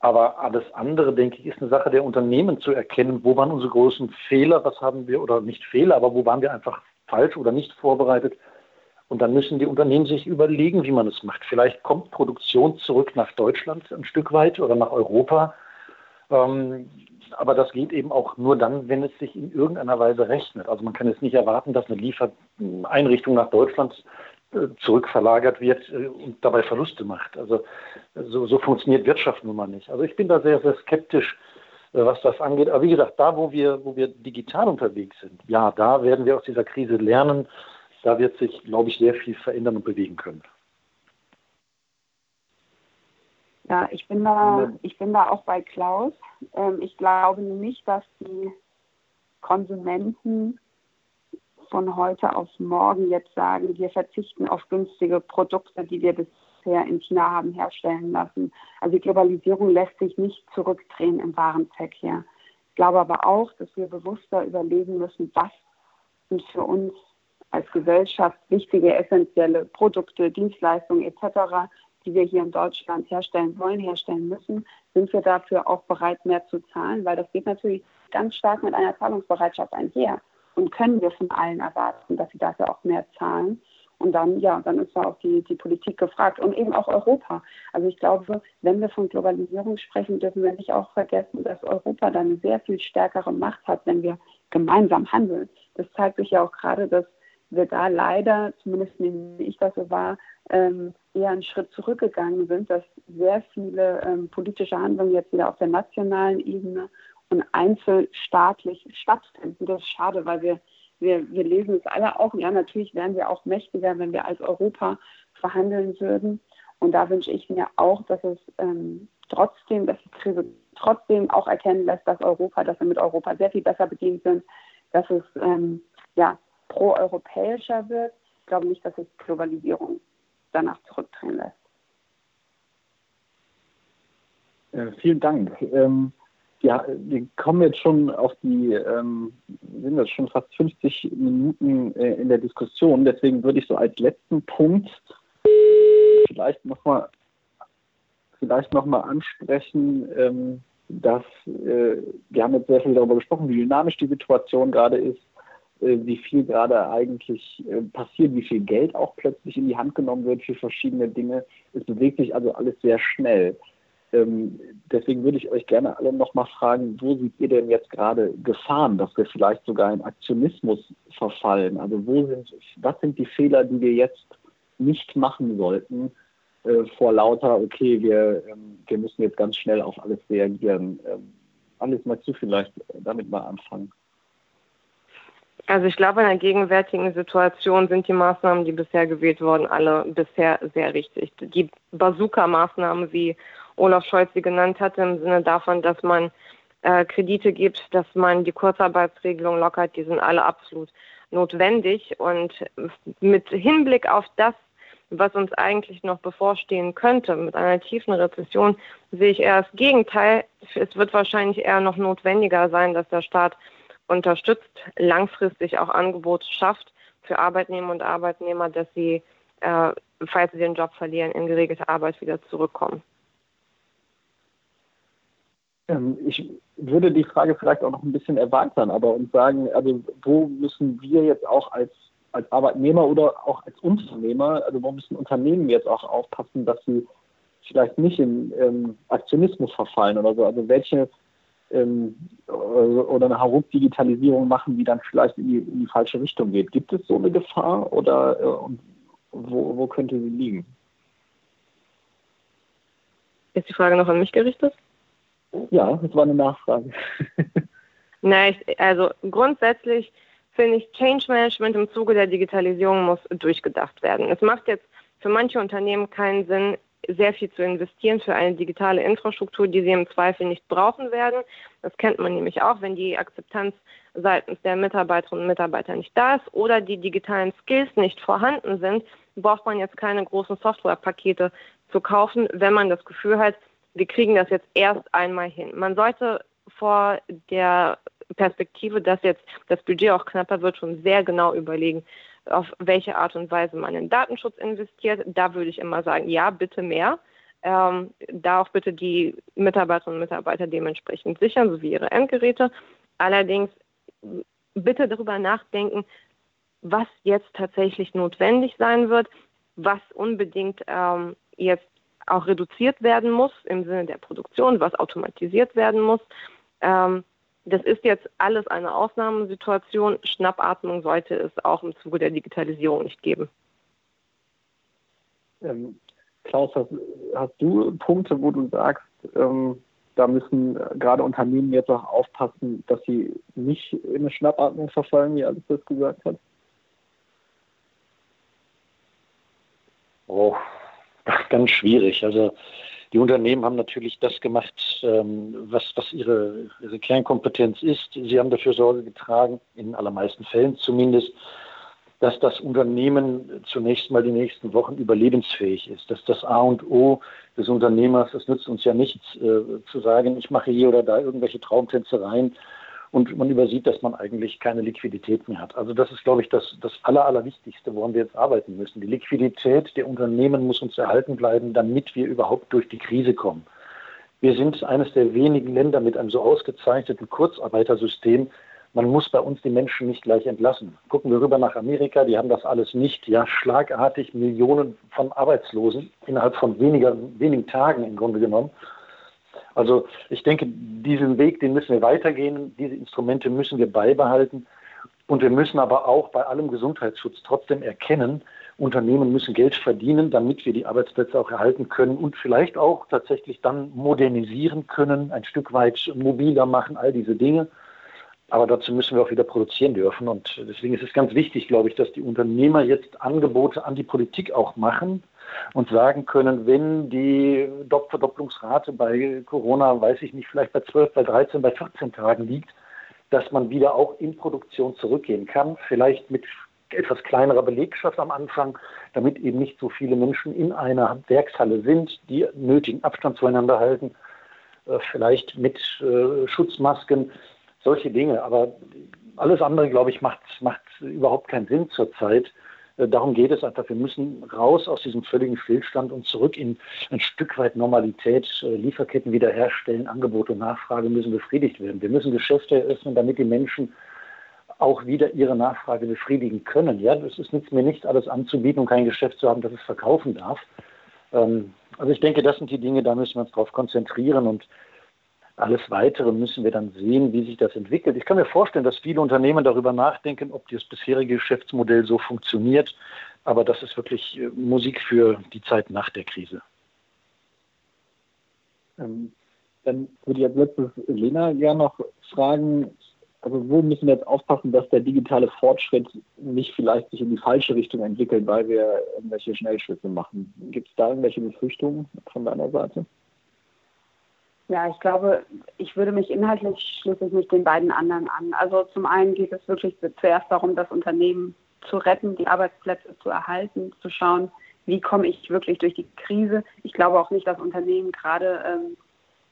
Aber alles andere, denke ich, ist eine Sache der Unternehmen zu erkennen, wo waren unsere großen Fehler, was haben wir, oder nicht Fehler, aber wo waren wir einfach falsch oder nicht vorbereitet. Und dann müssen die Unternehmen sich überlegen, wie man es macht. Vielleicht kommt Produktion zurück nach Deutschland ein Stück weit oder nach Europa. Ähm, aber das geht eben auch nur dann, wenn es sich in irgendeiner Weise rechnet. Also man kann jetzt nicht erwarten, dass eine Liefereinrichtung nach Deutschland äh, zurückverlagert wird äh, und dabei Verluste macht. Also so, so funktioniert Wirtschaft nun mal nicht. Also ich bin da sehr, sehr skeptisch, äh, was das angeht. Aber wie gesagt, da, wo wir, wo wir digital unterwegs sind, ja, da werden wir aus dieser Krise lernen. Da wird sich, glaube ich, sehr viel verändern und bewegen können.
Ja, ich bin da, ich bin da auch bei Klaus. Ähm, ich glaube nicht, dass die Konsumenten von heute auf morgen jetzt sagen, wir verzichten auf günstige Produkte, die wir bisher in China haben herstellen lassen. Also die Globalisierung lässt sich nicht zurückdrehen im Warenverkehr. Ich glaube aber auch, dass wir bewusster überlegen müssen, was sind für uns als Gesellschaft wichtige, essentielle Produkte, Dienstleistungen etc., die wir hier in Deutschland herstellen wollen, herstellen müssen, sind wir dafür auch bereit, mehr zu zahlen, weil das geht natürlich ganz stark mit einer Zahlungsbereitschaft einher. Und können wir von allen erwarten, dass sie dafür auch mehr zahlen? Und dann, ja, dann ist da auch die, die Politik gefragt und eben auch Europa. Also ich glaube, wenn wir von Globalisierung sprechen, dürfen wir nicht auch vergessen, dass Europa dann eine sehr viel stärkere Macht hat, wenn wir gemeinsam handeln. Das zeigt sich ja auch gerade, dass wir da leider, zumindest nehme ich das so wahr, ähm, eher einen Schritt zurückgegangen sind, dass sehr viele ähm, politische Handlungen jetzt wieder auf der nationalen Ebene und einzelstaatlich stattfinden. Das ist schade, weil wir, wir, wir lesen es alle auch. Ja, natürlich wären wir auch mächtiger, wenn wir als Europa verhandeln würden. Und da wünsche ich mir auch, dass es ähm, trotzdem, dass die Krise trotzdem auch erkennen lässt, dass Europa, dass wir mit Europa sehr viel besser bedient sind, dass es ähm, ja, pro-europäischer wird. Ich glaube nicht, dass es Globalisierung danach zurückdrehen lässt.
Äh, vielen Dank. Ähm, ja, wir kommen jetzt schon auf die, ähm, sind jetzt schon fast 50 Minuten äh, in der Diskussion. Deswegen würde ich so als letzten Punkt vielleicht nochmal vielleicht noch mal ansprechen, ähm, dass äh, wir haben jetzt sehr viel darüber gesprochen, wie dynamisch die Situation gerade ist, wie viel gerade eigentlich äh, passiert, wie viel Geld auch plötzlich in die Hand genommen wird für verschiedene Dinge. Es bewegt sich also alles sehr schnell. Ähm, deswegen würde ich euch gerne alle nochmal fragen, wo seht ihr denn jetzt gerade Gefahren, dass wir vielleicht sogar in Aktionismus verfallen? Also wo sind, was sind die Fehler, die wir jetzt nicht machen sollten, äh, vor lauter, okay, wir, ähm, wir müssen jetzt ganz schnell auf alles reagieren. Ähm, alles mal zu vielleicht damit mal anfangen.
Also ich glaube, in der gegenwärtigen Situation sind die Maßnahmen, die bisher gewählt wurden, alle bisher sehr richtig. Die Bazooka-Maßnahmen, wie Olaf Scholz sie genannt hatte, im Sinne davon, dass man äh, Kredite gibt, dass man die Kurzarbeitsregelung lockert, die sind alle absolut notwendig. Und mit Hinblick auf das, was uns eigentlich noch bevorstehen könnte, mit einer tiefen Rezession, sehe ich eher das Gegenteil. Es wird wahrscheinlich eher noch notwendiger sein, dass der Staat unterstützt, langfristig auch Angebote schafft für Arbeitnehmer und Arbeitnehmer, dass sie, äh, falls sie den Job verlieren, in geregelte Arbeit wieder zurückkommen.
Ähm, ich würde die Frage vielleicht auch noch ein bisschen erweitern, aber und sagen, also wo müssen wir jetzt auch als, als Arbeitnehmer oder auch als Unternehmer, also wo müssen Unternehmen jetzt auch aufpassen, dass sie vielleicht nicht in ähm, Aktionismus verfallen oder so? Also welche ähm, oder eine Hauruck-Digitalisierung machen, die dann vielleicht in die, in die, falsche Richtung geht. Gibt es so eine Gefahr oder äh, wo, wo könnte sie liegen?
Ist die Frage noch an mich gerichtet?
Ja, das war eine Nachfrage.
Nein, also grundsätzlich finde ich, Change Management im Zuge der Digitalisierung muss durchgedacht werden. Es macht jetzt für manche Unternehmen keinen Sinn, sehr viel zu investieren für eine digitale Infrastruktur, die sie im Zweifel nicht brauchen werden. Das kennt man nämlich auch, wenn die Akzeptanz seitens der Mitarbeiterinnen und Mitarbeiter nicht da ist oder die digitalen Skills nicht vorhanden sind, braucht man jetzt keine großen Softwarepakete zu kaufen, wenn man das Gefühl hat, wir kriegen das jetzt erst einmal hin. Man sollte vor der Perspektive, dass jetzt das Budget auch knapper wird, schon sehr genau überlegen, auf welche Art und Weise man in Datenschutz investiert. Da würde ich immer sagen, ja, bitte mehr. Ähm, da auch bitte die Mitarbeiterinnen und Mitarbeiter dementsprechend sichern, sowie ihre Endgeräte. Allerdings bitte darüber nachdenken, was jetzt tatsächlich notwendig sein wird, was unbedingt ähm, jetzt auch reduziert werden muss im Sinne der Produktion, was automatisiert werden muss. Ähm, das ist jetzt alles eine Ausnahmesituation. Schnappatmung sollte es auch im Zuge der Digitalisierung nicht geben.
Ähm, Klaus, hast, hast, du Punkte, wo du sagst, ähm, da müssen gerade Unternehmen jetzt auch aufpassen, dass sie nicht in eine Schnappatmung verfallen, wie Alice das gesagt hat?
Oh, ganz schwierig. Also die Unternehmen haben natürlich das gemacht, ähm, was, was ihre, ihre Kernkompetenz ist. Sie haben dafür Sorge getragen, in allermeisten Fällen zumindest, dass das Unternehmen zunächst mal die nächsten Wochen überlebensfähig ist, dass das A und O des Unternehmers, es nützt uns ja nichts äh, zu sagen, ich mache hier oder da irgendwelche Traumtänzereien und man übersieht, dass man eigentlich keine Liquidität mehr hat. Also das ist, glaube ich, das, das Aller, Allerwichtigste, woran wir jetzt arbeiten müssen. Die Liquidität der Unternehmen muss uns erhalten bleiben, damit wir überhaupt durch die Krise kommen. Wir sind eines der wenigen Länder mit einem so ausgezeichneten Kurzarbeitersystem. Man muss bei uns die Menschen nicht gleich entlassen. Gucken wir rüber nach Amerika, die haben das alles nicht. Ja, schlagartig Millionen von Arbeitslosen innerhalb von weniger, wenigen Tagen im Grunde genommen. Also ich denke, diesen Weg, den müssen wir weitergehen. Diese Instrumente müssen wir beibehalten. Und wir müssen aber auch bei allem Gesundheitsschutz trotzdem erkennen, Unternehmen müssen Geld verdienen, damit wir die Arbeitsplätze auch erhalten können und vielleicht auch tatsächlich dann modernisieren können, ein Stück weit mobiler machen, all diese Dinge. Aber dazu müssen wir auch wieder produzieren dürfen. Und deswegen ist es ganz wichtig, glaube ich, dass die Unternehmer jetzt Angebote an die Politik auch machen, und sagen können, wenn die Verdopplungsrate bei Corona, weiß ich nicht, vielleicht bei 12, bei 13, bei 14 Tagen liegt, dass man wieder auch in Produktion zurückgehen kann, vielleicht mit etwas kleinerer Belegschaft am Anfang, damit eben nicht so viele Menschen in einer Werkshalle sind, die nötigen Abstand zueinander halten, äh, vielleicht mit äh, Schutzmasken, solche Dinge. Aber alles andere, glaube ich, macht, macht überhaupt keinen Sinn zurzeit. Äh, darum geht es einfach. Wir müssen raus aus diesem völligen Stillstand und zurück in ein Stück weit Normalität, Lieferketten wiederherstellen, Angebot und Nachfrage müssen befriedigt werden. Wir müssen Geschäfte eröffnen, damit die Menschen auch wieder ihre Nachfrage befriedigen können. Ja, es nützt mir nicht, alles anzubieten und kein Geschäft zu haben, das es verkaufen darf. Ähm, also ich denke, das sind die Dinge, da müssen wir uns darauf konzentrieren und alles Weitere müssen wir dann sehen, wie sich das entwickelt. Ich kann mir vorstellen, dass viele Unternehmen darüber nachdenken, ob das bisherige Geschäftsmodell so funktioniert. Aber das ist wirklich äh, Musik für die Zeit nach der Krise.
Ähm, dann würde ich als letztes Lena gerne noch fragen, also wo müssen wir jetzt aufpassen, dass der digitale Fortschritt nicht vielleicht sich in die falsche Richtung entwickelt, weil wir irgendwelche Schnellschüsse machen? Gibt es da irgendwelche Befürchtungen von deiner Seite?
Ja, ich glaube, ich würde mich inhaltlich schließlich mit den beiden anderen an. Also zum einen geht es wirklich zuerst darum, das Unternehmen zu retten, die Arbeitsplätze zu erhalten, zu schauen, wie komme ich wirklich durch die Krise. Ich glaube auch nicht, dass Unternehmen gerade ähm,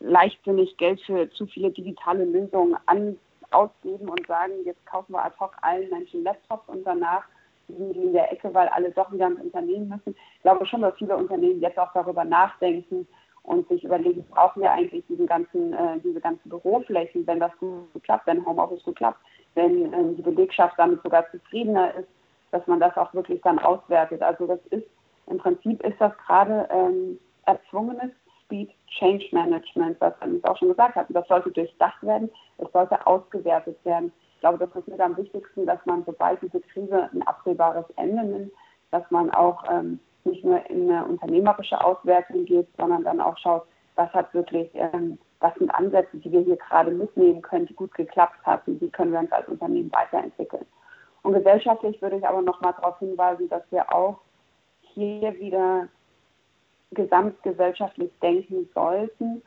leichtsinnig Geld für zu viele digitale Lösungen an, ausgeben und sagen, jetzt kaufen wir ad hoc allen Menschen Laptops und danach liegen die in der Ecke, weil alle doch wieder ins Unternehmen müssen. Ich glaube schon, dass viele Unternehmen jetzt auch darüber nachdenken und sich überlegen, brauchen wir eigentlich diesen ganzen, äh, diese ganzen Büroflächen, wenn das gut klappt, wenn Homeoffice gut klappt, wenn ähm, die Belegschaft damit sogar zufriedener ist, dass man das auch wirklich dann auswertet. Also das ist im Prinzip ist das gerade ähm, erzwungenes Speed Change Management, was wir auch schon gesagt hatten. Das sollte durchdacht werden, es sollte ausgewertet werden. Ich glaube, das ist mit am wichtigsten, dass man, sobald diese Krise ein absehbares Ende nimmt, dass man auch ähm, nicht nur in eine unternehmerische Auswertung geht, sondern dann auch schaut, was hat wirklich, ähm, was sind Ansätze, die wir hier gerade mitnehmen können, die gut geklappt haben, wie können wir uns als Unternehmen weiterentwickeln. Und gesellschaftlich würde ich aber noch mal darauf hinweisen, dass wir auch hier wieder gesamtgesellschaftlich denken sollten.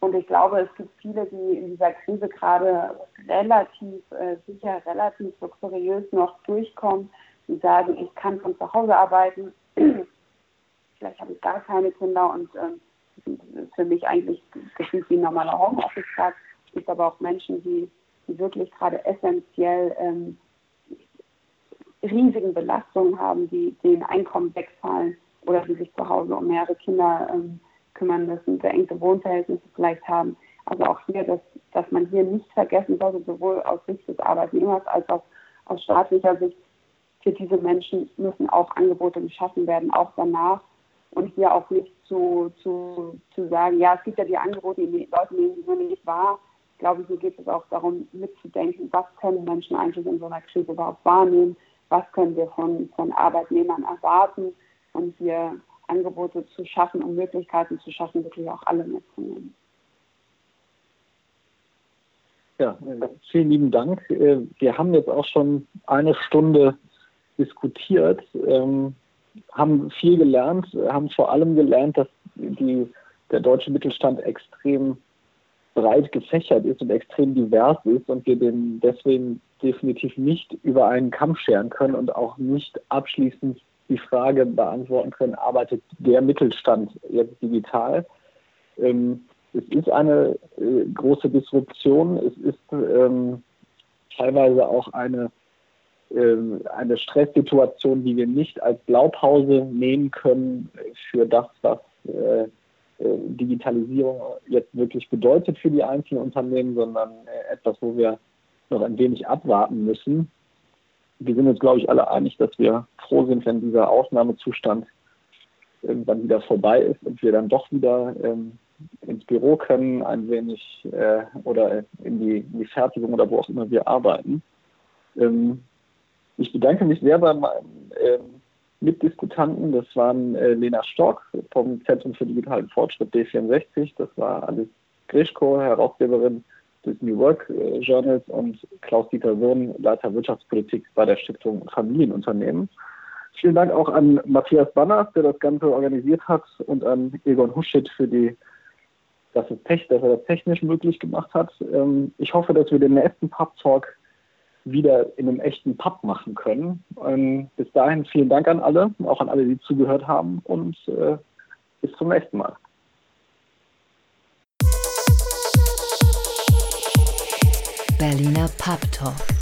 Und ich glaube, es gibt viele, die in dieser Krise gerade relativ äh, sicher, relativ luxuriös noch durchkommen, die sagen, ich kann von zu Hause arbeiten, vielleicht habe ich gar keine Kinder und ist für mich eigentlich gefühlt wie ein normaler Homeoffice-Tag. Es gibt aber auch Menschen, die, die wirklich gerade essentiell ähm, riesigen Belastungen haben, die den Einkommen wegfallen oder die sich zu Hause um mehrere Kinder ähm, kümmern müssen, beengte Wohnverhältnisse vielleicht haben. Also auch hier, dass, dass man hier nicht vergessen sollte, sowohl aus Sicht des Arbeitnehmers als auch aus staatlicher Sicht, für diese Menschen müssen auch Angebote geschaffen werden, auch danach. Und hier auch nicht zu, zu, zu sagen, ja, es gibt ja die Angebote, die Leute nehmen die nicht wahr. Ich glaube, hier geht es auch darum, mitzudenken, was können Menschen eigentlich in so einer Krise überhaupt wahrnehmen, was können wir von, von Arbeitnehmern erwarten und hier Angebote zu schaffen und Möglichkeiten zu schaffen, wirklich auch alle mitzunehmen.
Ja, vielen lieben Dank. Äh, wir haben jetzt auch schon eine Stunde diskutiert, ähm, haben viel gelernt, haben vor allem gelernt, dass die, der deutsche Mittelstand extrem breit gefächert ist und extrem divers ist und wir den deswegen definitiv nicht über einen Kamm scheren können und auch nicht abschließend die Frage beantworten können, arbeitet der Mittelstand jetzt digital? Ähm, es ist eine äh, große Disruption, es ist ähm, teilweise auch eine, eine Stresssituation, die wir nicht als Blaupause nehmen können für das, was äh, äh, Digitalisierung jetzt wirklich bedeutet für die einzelnen Unternehmen, sondern äh, etwas, wo wir noch ein wenig abwarten müssen wir sind uns, glaube ich, alle einig, dass wir froh sind, wenn dieser Ausnahmezustand irgendwann wieder vorbei ist und wir dann doch wieder ähm, ins Büro können, ein wenig oder in die, in die, Fertigung oder wo auch immer wir arbeiten. Ich bedanke mich sehr bei meinen äh, Mitdiskutanten. Das waren äh, Lena Stock vom Zentrum für digitalen Fortschritt D64, das war Alice Grischko, Herausgeberin des New Work äh, Journals und Klaus-Dieter Sohn, Leiter Wirtschaftspolitik bei der Stiftung Familienunternehmen. Vielen Dank auch an Matthias Banners, der das Ganze organisiert hat, und an Egon Huschit für die, dass er das technisch möglich gemacht hat. Ähm, ich hoffe, dass wir den nächsten Pub Talk wieder in einem echten Pub machen können. Ähm, bis dahin vielen Dank an alle, auch an alle, die zugehört haben und äh, bis zum nächsten Mal.
Berliner Pub Talk.